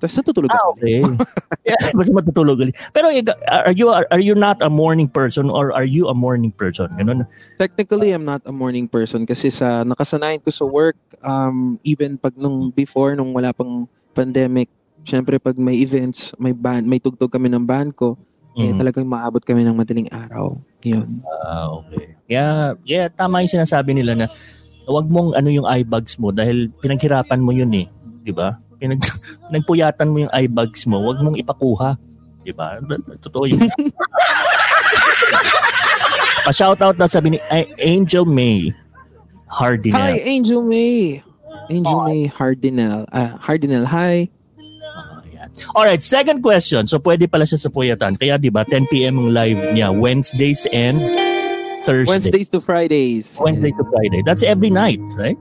Tapos natutulog Ah, ako. okay. yeah, basta matutulog ulit. Pero ikaw, are you are, are you not a morning person or are you a morning person? Ganun. Technically, I'm not a morning person kasi sa nakasanayan ko sa work, um, even pag nung before, nung wala pang pandemic, syempre pag may events, may band, may tugtog kami ng band ko, eh Mhm. talagang maabot kami ng madaling araw. Yun. Ah, okay. Yeah, yeah, tama yung sinasabi nila na huwag mong ano yung eye bags mo dahil pinaghirapan mo yun eh, 'di ba? Pinag nagpuyatan mo yung eye bags mo, huwag mong ipakuha, 'di ba? Totoo yun. Pa-shout out na sabi ni Angel May Hardinel. Hi, Angel May. Angel May Hardinel. Ah, Hardinel, hi. Yan. Alright, second question. So pwede pala siya sa Puyatan. Kaya 'di ba 10 PM ang live niya Wednesdays and Thursdays. Wednesdays to Fridays. Wednesday to Friday. That's every night, right?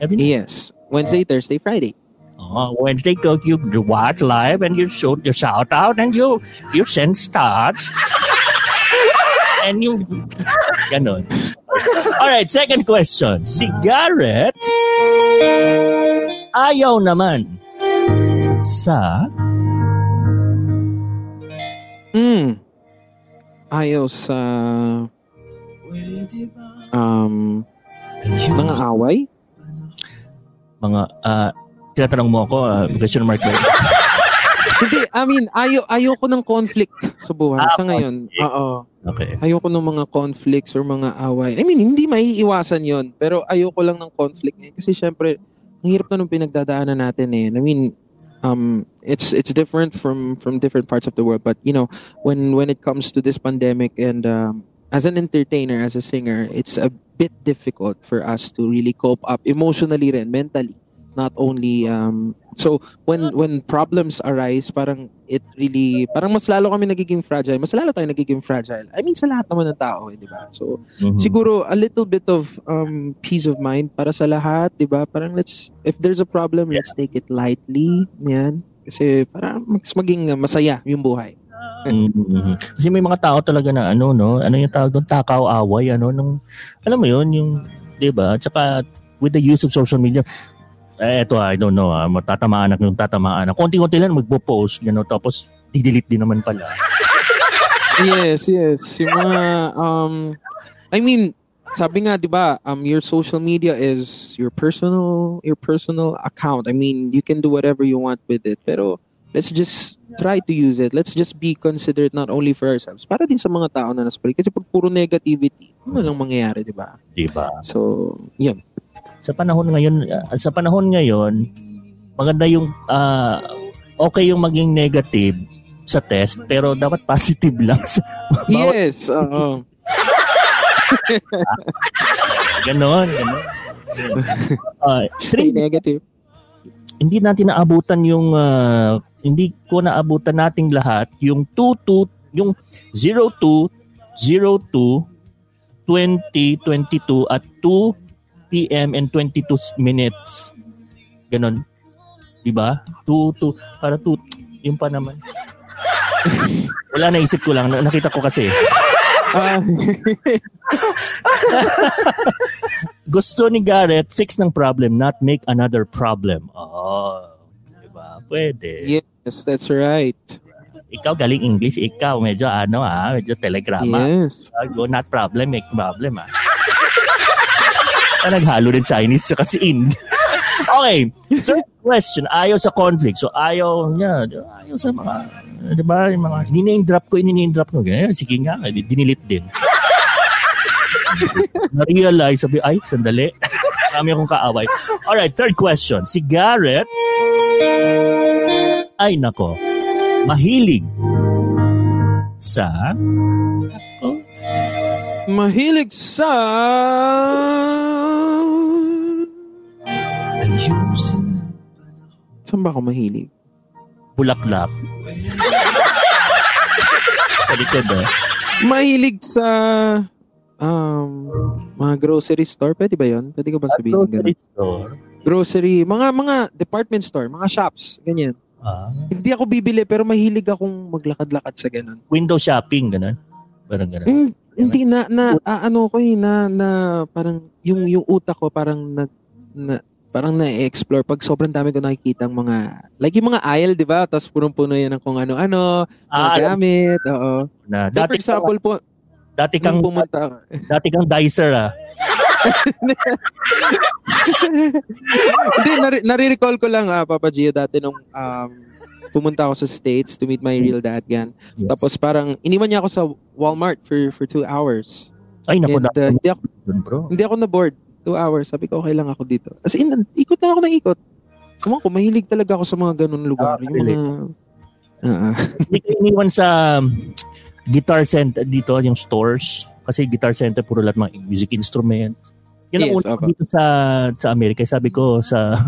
Every night. Yes. Wednesday, Thursday, Friday. Oh, Wednesday, go you watch live and you shoot your shout out and you you send stars and you ganon. Alright, second question. Si Garrett, ayaw naman sa... Hmm. Ayaw sa... Um, mga away? Mga, uh, tinatanong mo ako, uh, question mark ba? Hindi, I mean, ayaw, ayaw ko ng conflict sa buhay ah, sa ngayon. Oo. Okay. Ayoko ng mga conflicts or mga away. I mean, hindi maiiwasan yon Pero ayoko lang ng conflict ngayon. Kasi syempre, ang hirap na nung pinagdadaanan natin eh. I mean, um, it's it's different from from different parts of the world. But you know, when when it comes to this pandemic and um, as an entertainer, as a singer, it's a bit difficult for us to really cope up emotionally and mentally not only um so when when problems arise parang it really parang mas lalo kami nagiging fragile mas lalo tayo nagiging fragile. I mean sa lahat naman ng tao eh, di ba? So mm-hmm. siguro a little bit of um peace of mind para sa lahat di ba? Parang let's if there's a problem let's take it lightly yan. Kasi para mas maging masaya yung buhay. Mm-hmm. Kasi may mga tao talaga na ano no, ano yung tawag doon? Takaw away ano? Nung alam mo yun yung 'di ba? Tsaka with the use of social media, eh, eto I don't know, ah, matatamaan ako yung tatamaan. Konti-konti lang magpo-post, you know, tapos i-delete din naman pala. yes, yes. Yung mga, um, I mean, sabi nga, di ba, um, your social media is your personal, your personal account. I mean, you can do whatever you want with it. Pero, let's just try to use it. Let's just be considerate not only for ourselves, para din sa mga tao na nasa Kasi pag puro negativity, ano lang mangyayari, di ba? Di ba? So, yun sa panahon ngayon uh, sa panahon ngayon maganda yung uh, okay yung maging negative sa test pero dapat positive lang sa Yes, oo. ganon, ganon. Uh, Stay negative. Hindi natin naabutan yung uh, hindi ko naabutan nating lahat yung 22 yung 02 02 2022 at 2 p.m. and 22 minutes. Ganon. Di ba? 2, 2, para 2, yung pa naman. Wala naisip ko lang. Nakita ko kasi. Uh, Gusto ni Garrett fix ng problem, not make another problem. Oh, di ba? Pwede. Yes, that's right. Ikaw galing English, ikaw medyo ano ah, medyo telegrama. Yes. Uh, not problem, make problem ah na naghalo din Chinese tsaka si Ind. okay. Third question, ayaw sa conflict. So ayaw niya, ayaw sa mga, di ba, yung mga, name drop ko, name drop ko. Ganyan, sige nga, dinilit din. Na-realize, sabi, ay, sandali. Kami akong kaaway. Alright, third question. Si Garrett, ay nako, mahilig sa, ako, mahilig sa Saan ba ako mahilig? Bulaklak. sa likod eh. Mahilig sa um, mga grocery store. Pwede ba yon? Pwede ka ba sabihin? Grocery ganun? store? Grocery. Mga mga department store. Mga shops. Ganyan. Ah. Hindi ako bibili pero mahilig akong maglakad-lakad sa ganun. Window shopping, ganun? Parang ganun. Mm, hindi na, na uh, ano ko eh, na, na parang yung, yung utak ko parang nag, na, parang na-explore pag sobrang dami ko nakikita ang mga like yung mga aisle, 'di ba? Tapos punong-puno yan ng kung ano-ano, ah, gamit, oo. Na, dati for example po, dati kang pumunta, dati kang dicer ah. Hindi, nare- nare-recall ko lang, ah, Papa Gio, dati nung um, pumunta ako sa States to meet my real dad yan. Yes. Tapos parang, iniwan niya ako sa Walmart for for two hours. Ay, naku, And, uh, hindi ako, bro. Hindi ako na-board two hours. Sabi ko, okay lang ako dito. As in, ikot na ako ng ikot. Kuma ko, mahilig talaga ako sa mga ganun lugar. Ah, yung mga... Uh, iniwan sa um, guitar center dito, yung stores. Kasi guitar center, puro lahat mga music instrument. Yan ang yes, una dito sa sa Amerika. Sabi ko sa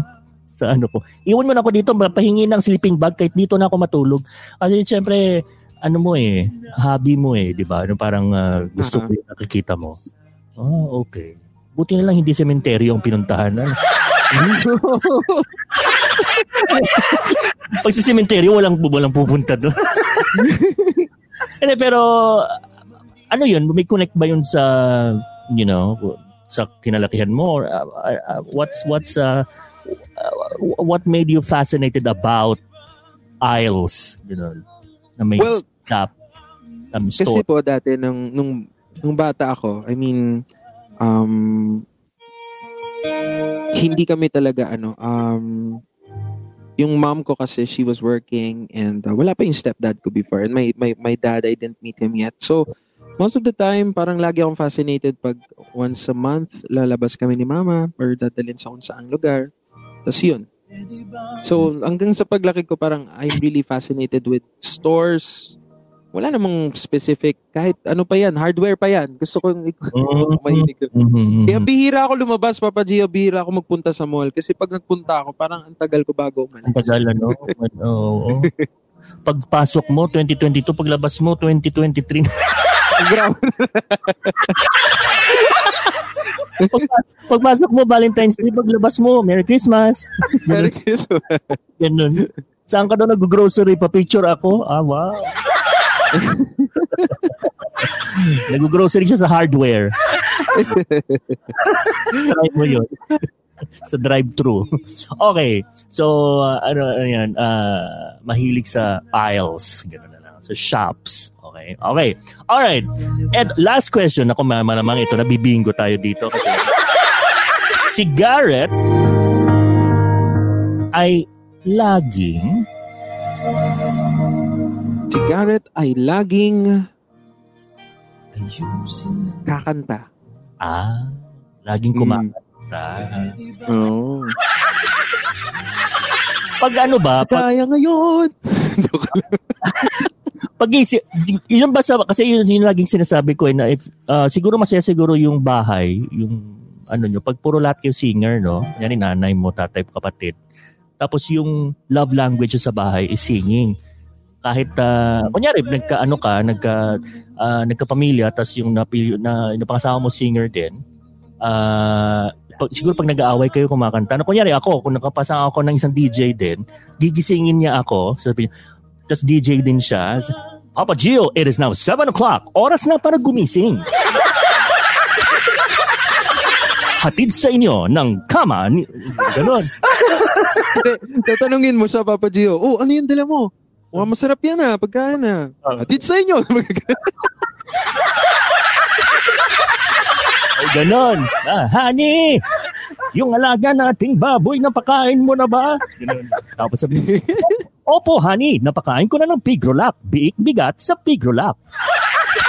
sa ano ko, iwan mo na ako dito, pahingi ng sleeping bag kahit dito na ako matulog. Kasi siyempre, ano mo eh, hobby mo eh, di ba? Ano, parang uh, gusto uh-huh. ko yung nakikita mo. Oh, okay. Buti na lang hindi sementeryo ang pinuntahan. Ano? Pag sa sementeryo, walang, walang pupunta doon. Hindi, pero ano yun? May connect ba yun sa you know, sa kinalakihan mo? Uh, uh, what's what's uh, uh, what made you fascinated about aisles, you know, na may well, stop um, store? Kasi po dati nung nung nung bata ako, I mean um hindi kami talaga ano um yung mom ko kasi she was working and uh, wala pa yung stepdad ko before and my, my my dad I didn't meet him yet so most of the time parang lagi akong fascinated pag once a month lalabas kami ni mama or dadalhin sa kung saang lugar tapos yun. So hanggang sa paglaki ko parang I'm really fascinated with stores. Wala namang specific. Kahit ano pa yan hardware pa yan. Gusto ko mm-hmm. mahilig mm-hmm. kaya bihira ako lumabas Papa Gio bihira ako magpunta sa mall. Kasi pag nagpunta ako parang ang tagal ko bago umalis. Ang tagal ano? Oo oh, pagpasok mo 2022 paglabas mo 2023 Grabe. Pag, pagpasok mo Valentine's Day, paglabas mo Merry Christmas. Merry Christmas. Ganun. Saan ka daw nag-grocery? Pa-picture ako? Ah, wow. Nag-grocery siya sa hardware. Try mo yun. sa drive-thru. Okay. So, uh, ano, ano yan, uh, mahilig sa aisles. Ganun. So, shops. Okay. Okay. Alright. And last question. Ako malamang ito. Nabibingo tayo dito. Kasi si Garrett ay laging Si Garrett ay laging kakanta. Ah, laging kumakanta. Mm. Oh. Pag ano ba? Pag, Kaya ngayon. pag yun ba sa, kasi yun, yun laging sinasabi ko eh, na if, uh, siguro masaya siguro yung bahay, yung ano nyo, pag puro lahat kayo singer, no? Yan nanay mo, tatay, kapatid. Tapos yung love language sa bahay is singing kahit uh, kunyari nagka ano ka nagka uh, nagkapamilya tapos yung napili na napangasawa mo singer din uh, pag, siguro pag nag-aaway kayo kumakanta na kunyari ako kung nakapasa ako ng isang DJ din gigisingin niya ako sabi niya tapos DJ din siya Papa Gio, it is now 7 o'clock. Oras na para gumising. Hatid sa inyo ng kama. Ni... Ganon. Tatanungin mo siya, Papa Gio, oh, ano yung dala mo? Wow, masarap yan ah, pagkain ah. Hatid sa inyo. Ganon. Ah, honey, yung alaga nating baboy, napakain mo na ba? Ganon. Tapos sabi, Opo, honey, napakain ko na ng pigrolap. Biik bigat sa pigrolap.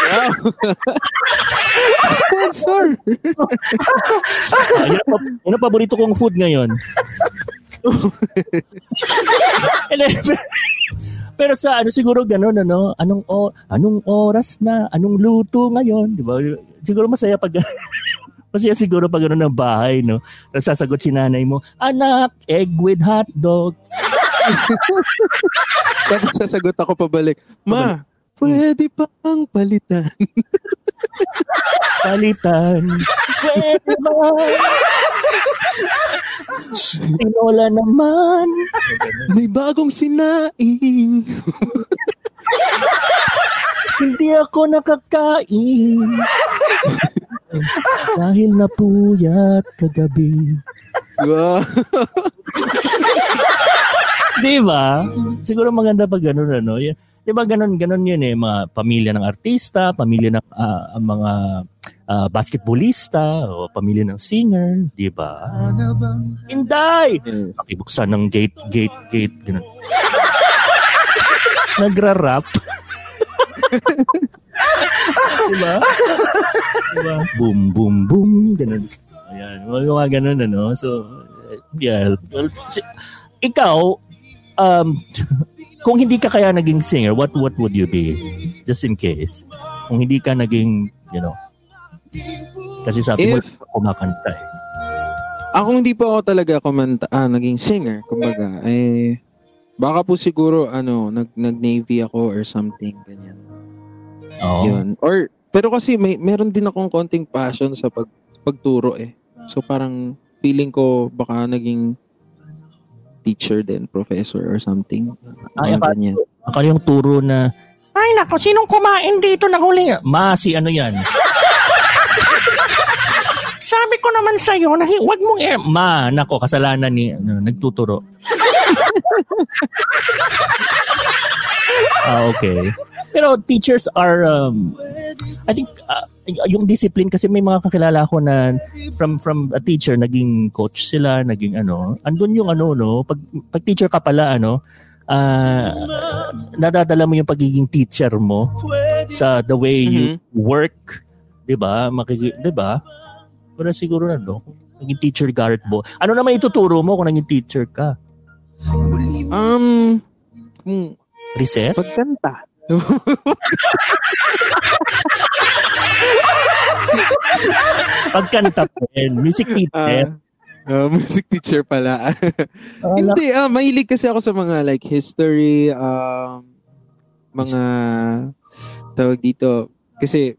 Wow. Sponsor! yan, ang, yan ang paborito kong food ngayon. Pero sa ano siguro ganoon ano, anong o, anong oras na, anong luto ngayon, di ba? Siguro masaya pag Masaya siguro pag ano ng bahay, no? Tapos sasagot si nanay mo, anak, egg with hot dog. Tapos sasagot ako pabalik, ma, pwede pang palitan. palitan. Pwede ba? Tinola naman. May bagong sinaing. Hindi ako nakakain. Dahil napuyat kagabi. Wow. Di ba? Siguro maganda pag ganun, ano? 'Di ba ganun ganun 'yun eh, mga pamilya ng artista, pamilya ng uh, mga uh, basketballista o pamilya ng singer, 'di ba? Inday. Yes. Pakibuksan ng gate gate gate ganun. Nagra-rap. diba? diba? Boom, boom, boom. Ganun. Ayan. Mga, mga ganun, ano. So, yeah. Well, si, ikaw, um, kung hindi ka kaya naging singer, what what would you be? Just in case. Kung hindi ka naging, you know, kasi sabi If, mo, kumakanta eh. Ako hindi po ako talaga kumanta, ah, naging singer, kumbaga. Eh, baka po siguro, ano, nag, nag-navy ako or something, ganyan. Oo. Yun. Or, pero kasi may, meron din akong konting passion sa pag, pagturo eh. So parang feeling ko baka naging teacher din, professor or something. Ay, akala, akala yung turo na, ay nako, sinong kumain dito na huli? Ma, si ano yan? sabi ko naman sa iyo na wag mong eh, ma, nako, kasalanan ni ano, nagtuturo. ah, okay. Pero teachers are um, I think uh, yung discipline kasi may mga kakilala ko na from from a teacher naging coach sila, naging ano, andun yung ano no, pag pag teacher ka pala ano, uh, nadadala mo yung pagiging teacher mo sa the way you mm-hmm. work, 'di ba? Makiki, 'di ba? Pero siguro na no, naging teacher Garrett Bo. Ano naman ituturo mo kung naging teacher ka? Um, recess? Pagkanta. Pagkanta pa rin. Music teacher. Uh, uh, music teacher pala. uh, Hindi, uh, mahilig kasi ako sa mga like history, um, mga tawag dito. Kasi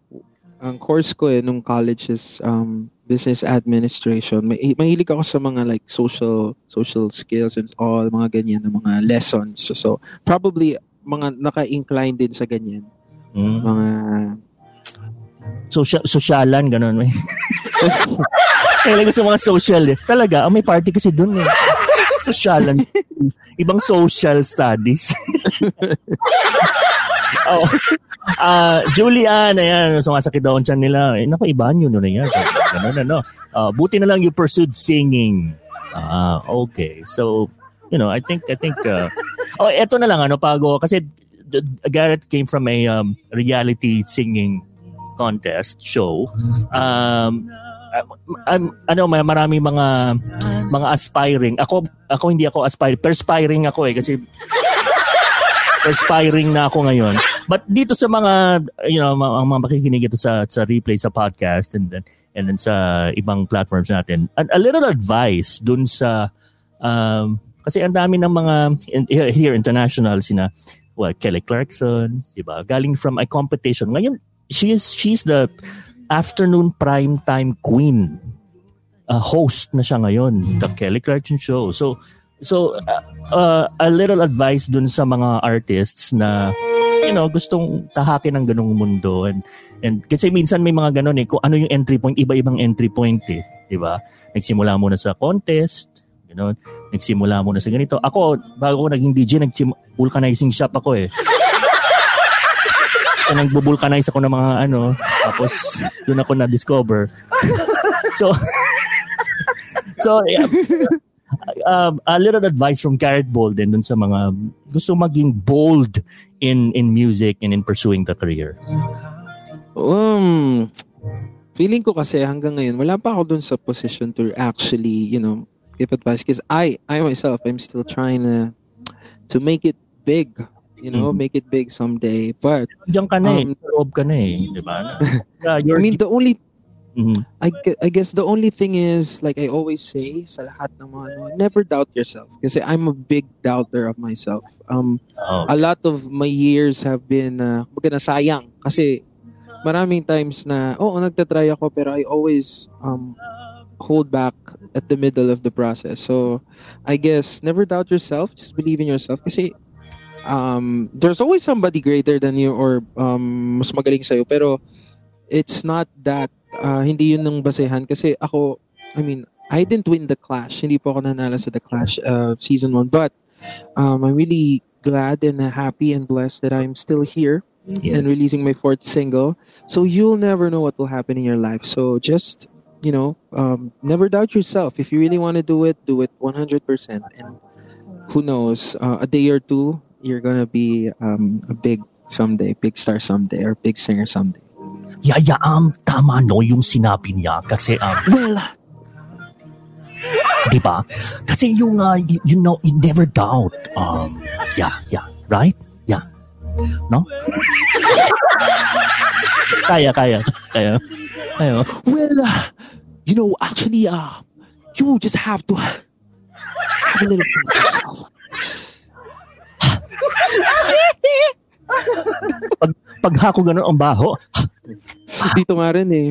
ang course ko eh nung college is um, business administration. May, mahilig ako sa mga like social social skills and all, mga ganyan na mga lessons. So, so probably mga naka-incline din sa ganyan. Mm. Mga social sosyalan ganun may. Kaya sa mga social eh. Talaga, oh, may party kasi doon eh. Sosyalan. Ibang social studies. oh. Uh, Julian, ayan, sumasakit daw ang tiyan nila. Eh, naku, ibahan yun na yan. Ganun, ano. Uh, buti na lang you pursued singing. Ah, uh, okay. So, you know, I think, I think, uh, oh, eto na lang, ano, Pago, kasi Garrett came from a um, reality singing contest show. Um, um, ano may marami mga mga aspiring. Ako ako hindi ako aspiring, perspiring ako eh kasi perspiring na ako ngayon. But dito sa mga you know mga, mga makikinig ito sa sa replay sa podcast and then and then sa ibang platforms natin. A, a little advice dun sa um, kasi ang dami ng mga here international sina well, Kelly Clarkson, 'di ba? Galing from a competition. Ngayon, she is she's the afternoon prime time queen. Uh, host na siya ngayon, the Kelly Clarkson show. So so uh, uh, a little advice dun sa mga artists na you know, gustong tahakin ng ganung mundo and and kasi minsan may mga ganun eh kung ano yung entry point, iba-ibang entry point eh, 'di ba? Nagsimula muna sa contest, Ganon. Nagsimula muna sa ganito. Ako, bago ko naging DJ, nag-vulcanizing shop ako eh. so, nagbo-vulcanize ako ng mga ano. Tapos, doon ako na-discover. so, so, yeah, uh, a little advice from Garrett Bolden dun sa mga gusto maging bold in in music and in pursuing the career? Um, feeling ko kasi hanggang ngayon, wala pa ako dun sa position to actually, you know, give advice because I I myself I'm still trying to to make it big you know mm-hmm. make it big someday but diyan ka na eh um, loob ka na eh di ba yeah, I mean the only mm-hmm. I, I guess the only thing is like I always say sa lahat ng mga ano, never doubt yourself kasi I'm a big doubter of myself um oh. a lot of my years have been uh, na sayang kasi maraming times na oo nagtatry ako pero I always um hold back at the middle of the process. So, I guess never doubt yourself. Just believe in yourself. Kasi um, there's always somebody greater than you or um, mas magaling sa'yo. Pero it's not that uh, hindi yun ng basehan. Kasi ako, I mean, I didn't win the Clash. Hindi po ako nanalo sa the Clash uh, season 1. But um, I'm really glad and happy and blessed that I'm still here yes. and releasing my fourth single. So you'll never know what will happen in your life. So just you know, um, never doubt yourself. If you really want to do it, do it 100%. And who knows, uh, a day or two, you're gonna be um, a big someday, big star someday, or big singer someday. Yaya, um, tama no yung sinabi niya kasi um, well, di ba? Kasi yung, uh, you, you know, you never doubt. Um, yeah, yeah, right? Yeah. No? kaya, kaya, kaya. kaya. Well, uh, you know, actually, uh, you just have to have a little fun yourself. pag, pag hako ganun ang baho. Dito nga rin eh.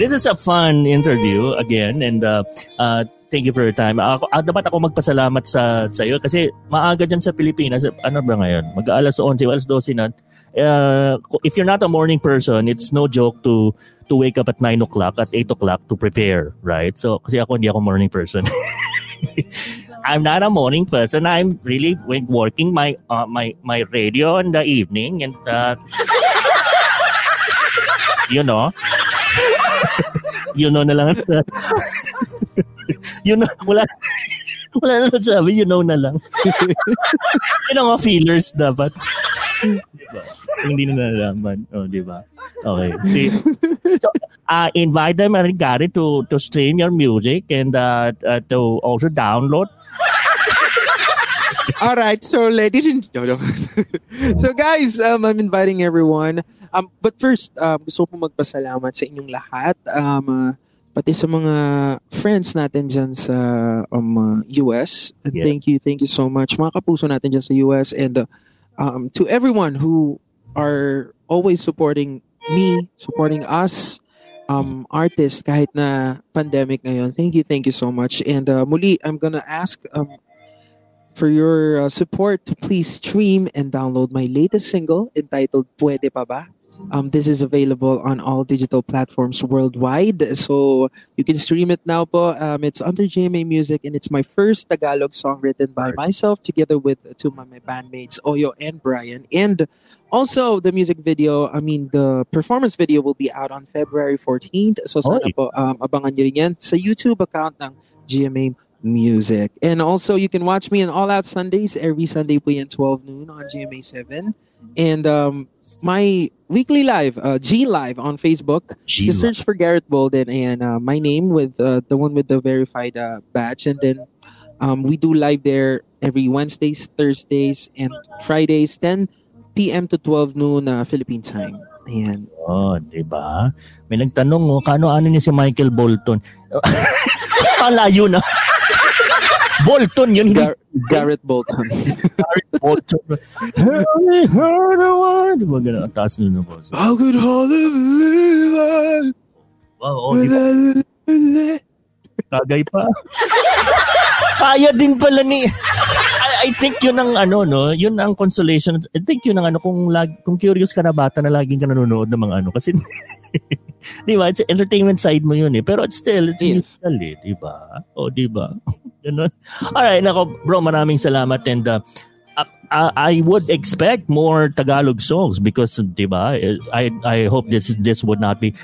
this is a fun interview again and uh, uh, thank you for your time. Ako, uh, dapat ako magpasalamat sa sa iyo kasi maaga diyan sa Pilipinas. Ano ba ngayon? Mag-alas 11, alas 12 na uh, if you're not a morning person, it's no joke to to wake up at 9 o'clock, at 8 o'clock to prepare, right? So, kasi ako hindi ako morning person. I'm not a morning person. I'm really working my uh, my my radio in the evening and uh, you know you know na lang you know wala wala na sabi you know na lang ang mga feelers dapat diba? hindi na nalaman oh di ba okay see so uh, invite them and Gary to to stream your music and uh, uh, to also download All right, so ladies and no, no. so guys, um, I'm inviting everyone. Um, but first, um, gusto ko magpasalamat sa inyong lahat. Um, uh, pati sa mga friends natin dyan sa um, uh, US. And yes. Thank you, thank you so much. Mga kapuso natin dyan sa US. And uh, um, to everyone who are always supporting me, supporting us, um, artists kahit na pandemic ngayon. Thank you, thank you so much. And uh, muli, I'm gonna ask um, for your uh, support please stream and download my latest single entitled Puede Pa Ba? Um, this is available on all digital platforms worldwide. So you can stream it now po. Um, it's under GMA Music and it's my first Tagalog song written by myself together with two of my bandmates, Oyo and Brian. And also the music video, I mean the performance video will be out on February 14th. So sana Oy. po um, abangan nyo rin yan sa YouTube account ng GMA music. And also, you can watch me in All Out Sundays every Sunday po yan 12 noon on GMA 7. And um, my weekly live, uh, G Live on Facebook. G Just search for Garrett Bolden and uh, my name with uh, the one with the verified uh, badge. And then um, we do live there every Wednesdays, Thursdays, and Fridays, 10 p.m. to 12 noon uh, Philippine time. Ayan. Oh, di ba? May nagtanong, oh, kano ano niya si Michael Bolton? Palayo na. Bolton yun. Gar- Garrett Bolton. Garrett Bolton. Di ba ganun? Ang taas nun ng boss. How could hardly believe? Wow, oh, di ba? Kagay pa. Kaya din pala ni... I, think yun ang ano, no? Yun ang consolation. I think yun ang ano, kung, lag, kung curious ka na bata na laging ka nanonood ng mga ano. Kasi, di ba? It's entertainment side mo yun eh. Pero it's still, it's yes. musical eh. Di ba? O, di ba? Ganun. Alright, nako, bro, maraming salamat. And, uh, I, I would expect more Tagalog songs because, di ba? I, I hope this this would not be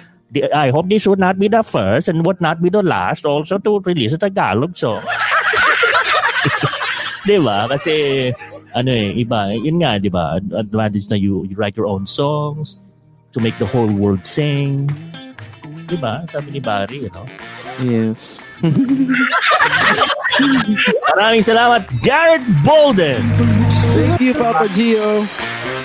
I hope this would not be the first and would not be the last also to release a Tagalog song. 'Di ba? Kasi ano eh, iba, yun nga, 'di ba? Advantage na you, you write your own songs to make the whole world sing. 'Di ba? Sabi ni Barry, you know. Yes. Maraming salamat, Garrett Bolden. Thank you, Papa Gio.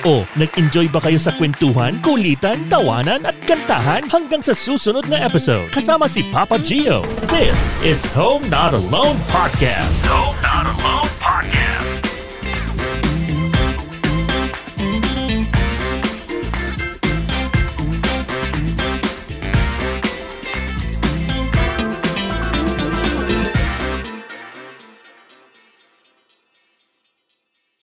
O, nag-enjoy ba kayo sa kwentuhan, kulitan, tawanan at kantahan hanggang sa susunod na episode? Kasama si Papa Gio. This is Home Not Alone Podcast. Home Not Alone Podcast.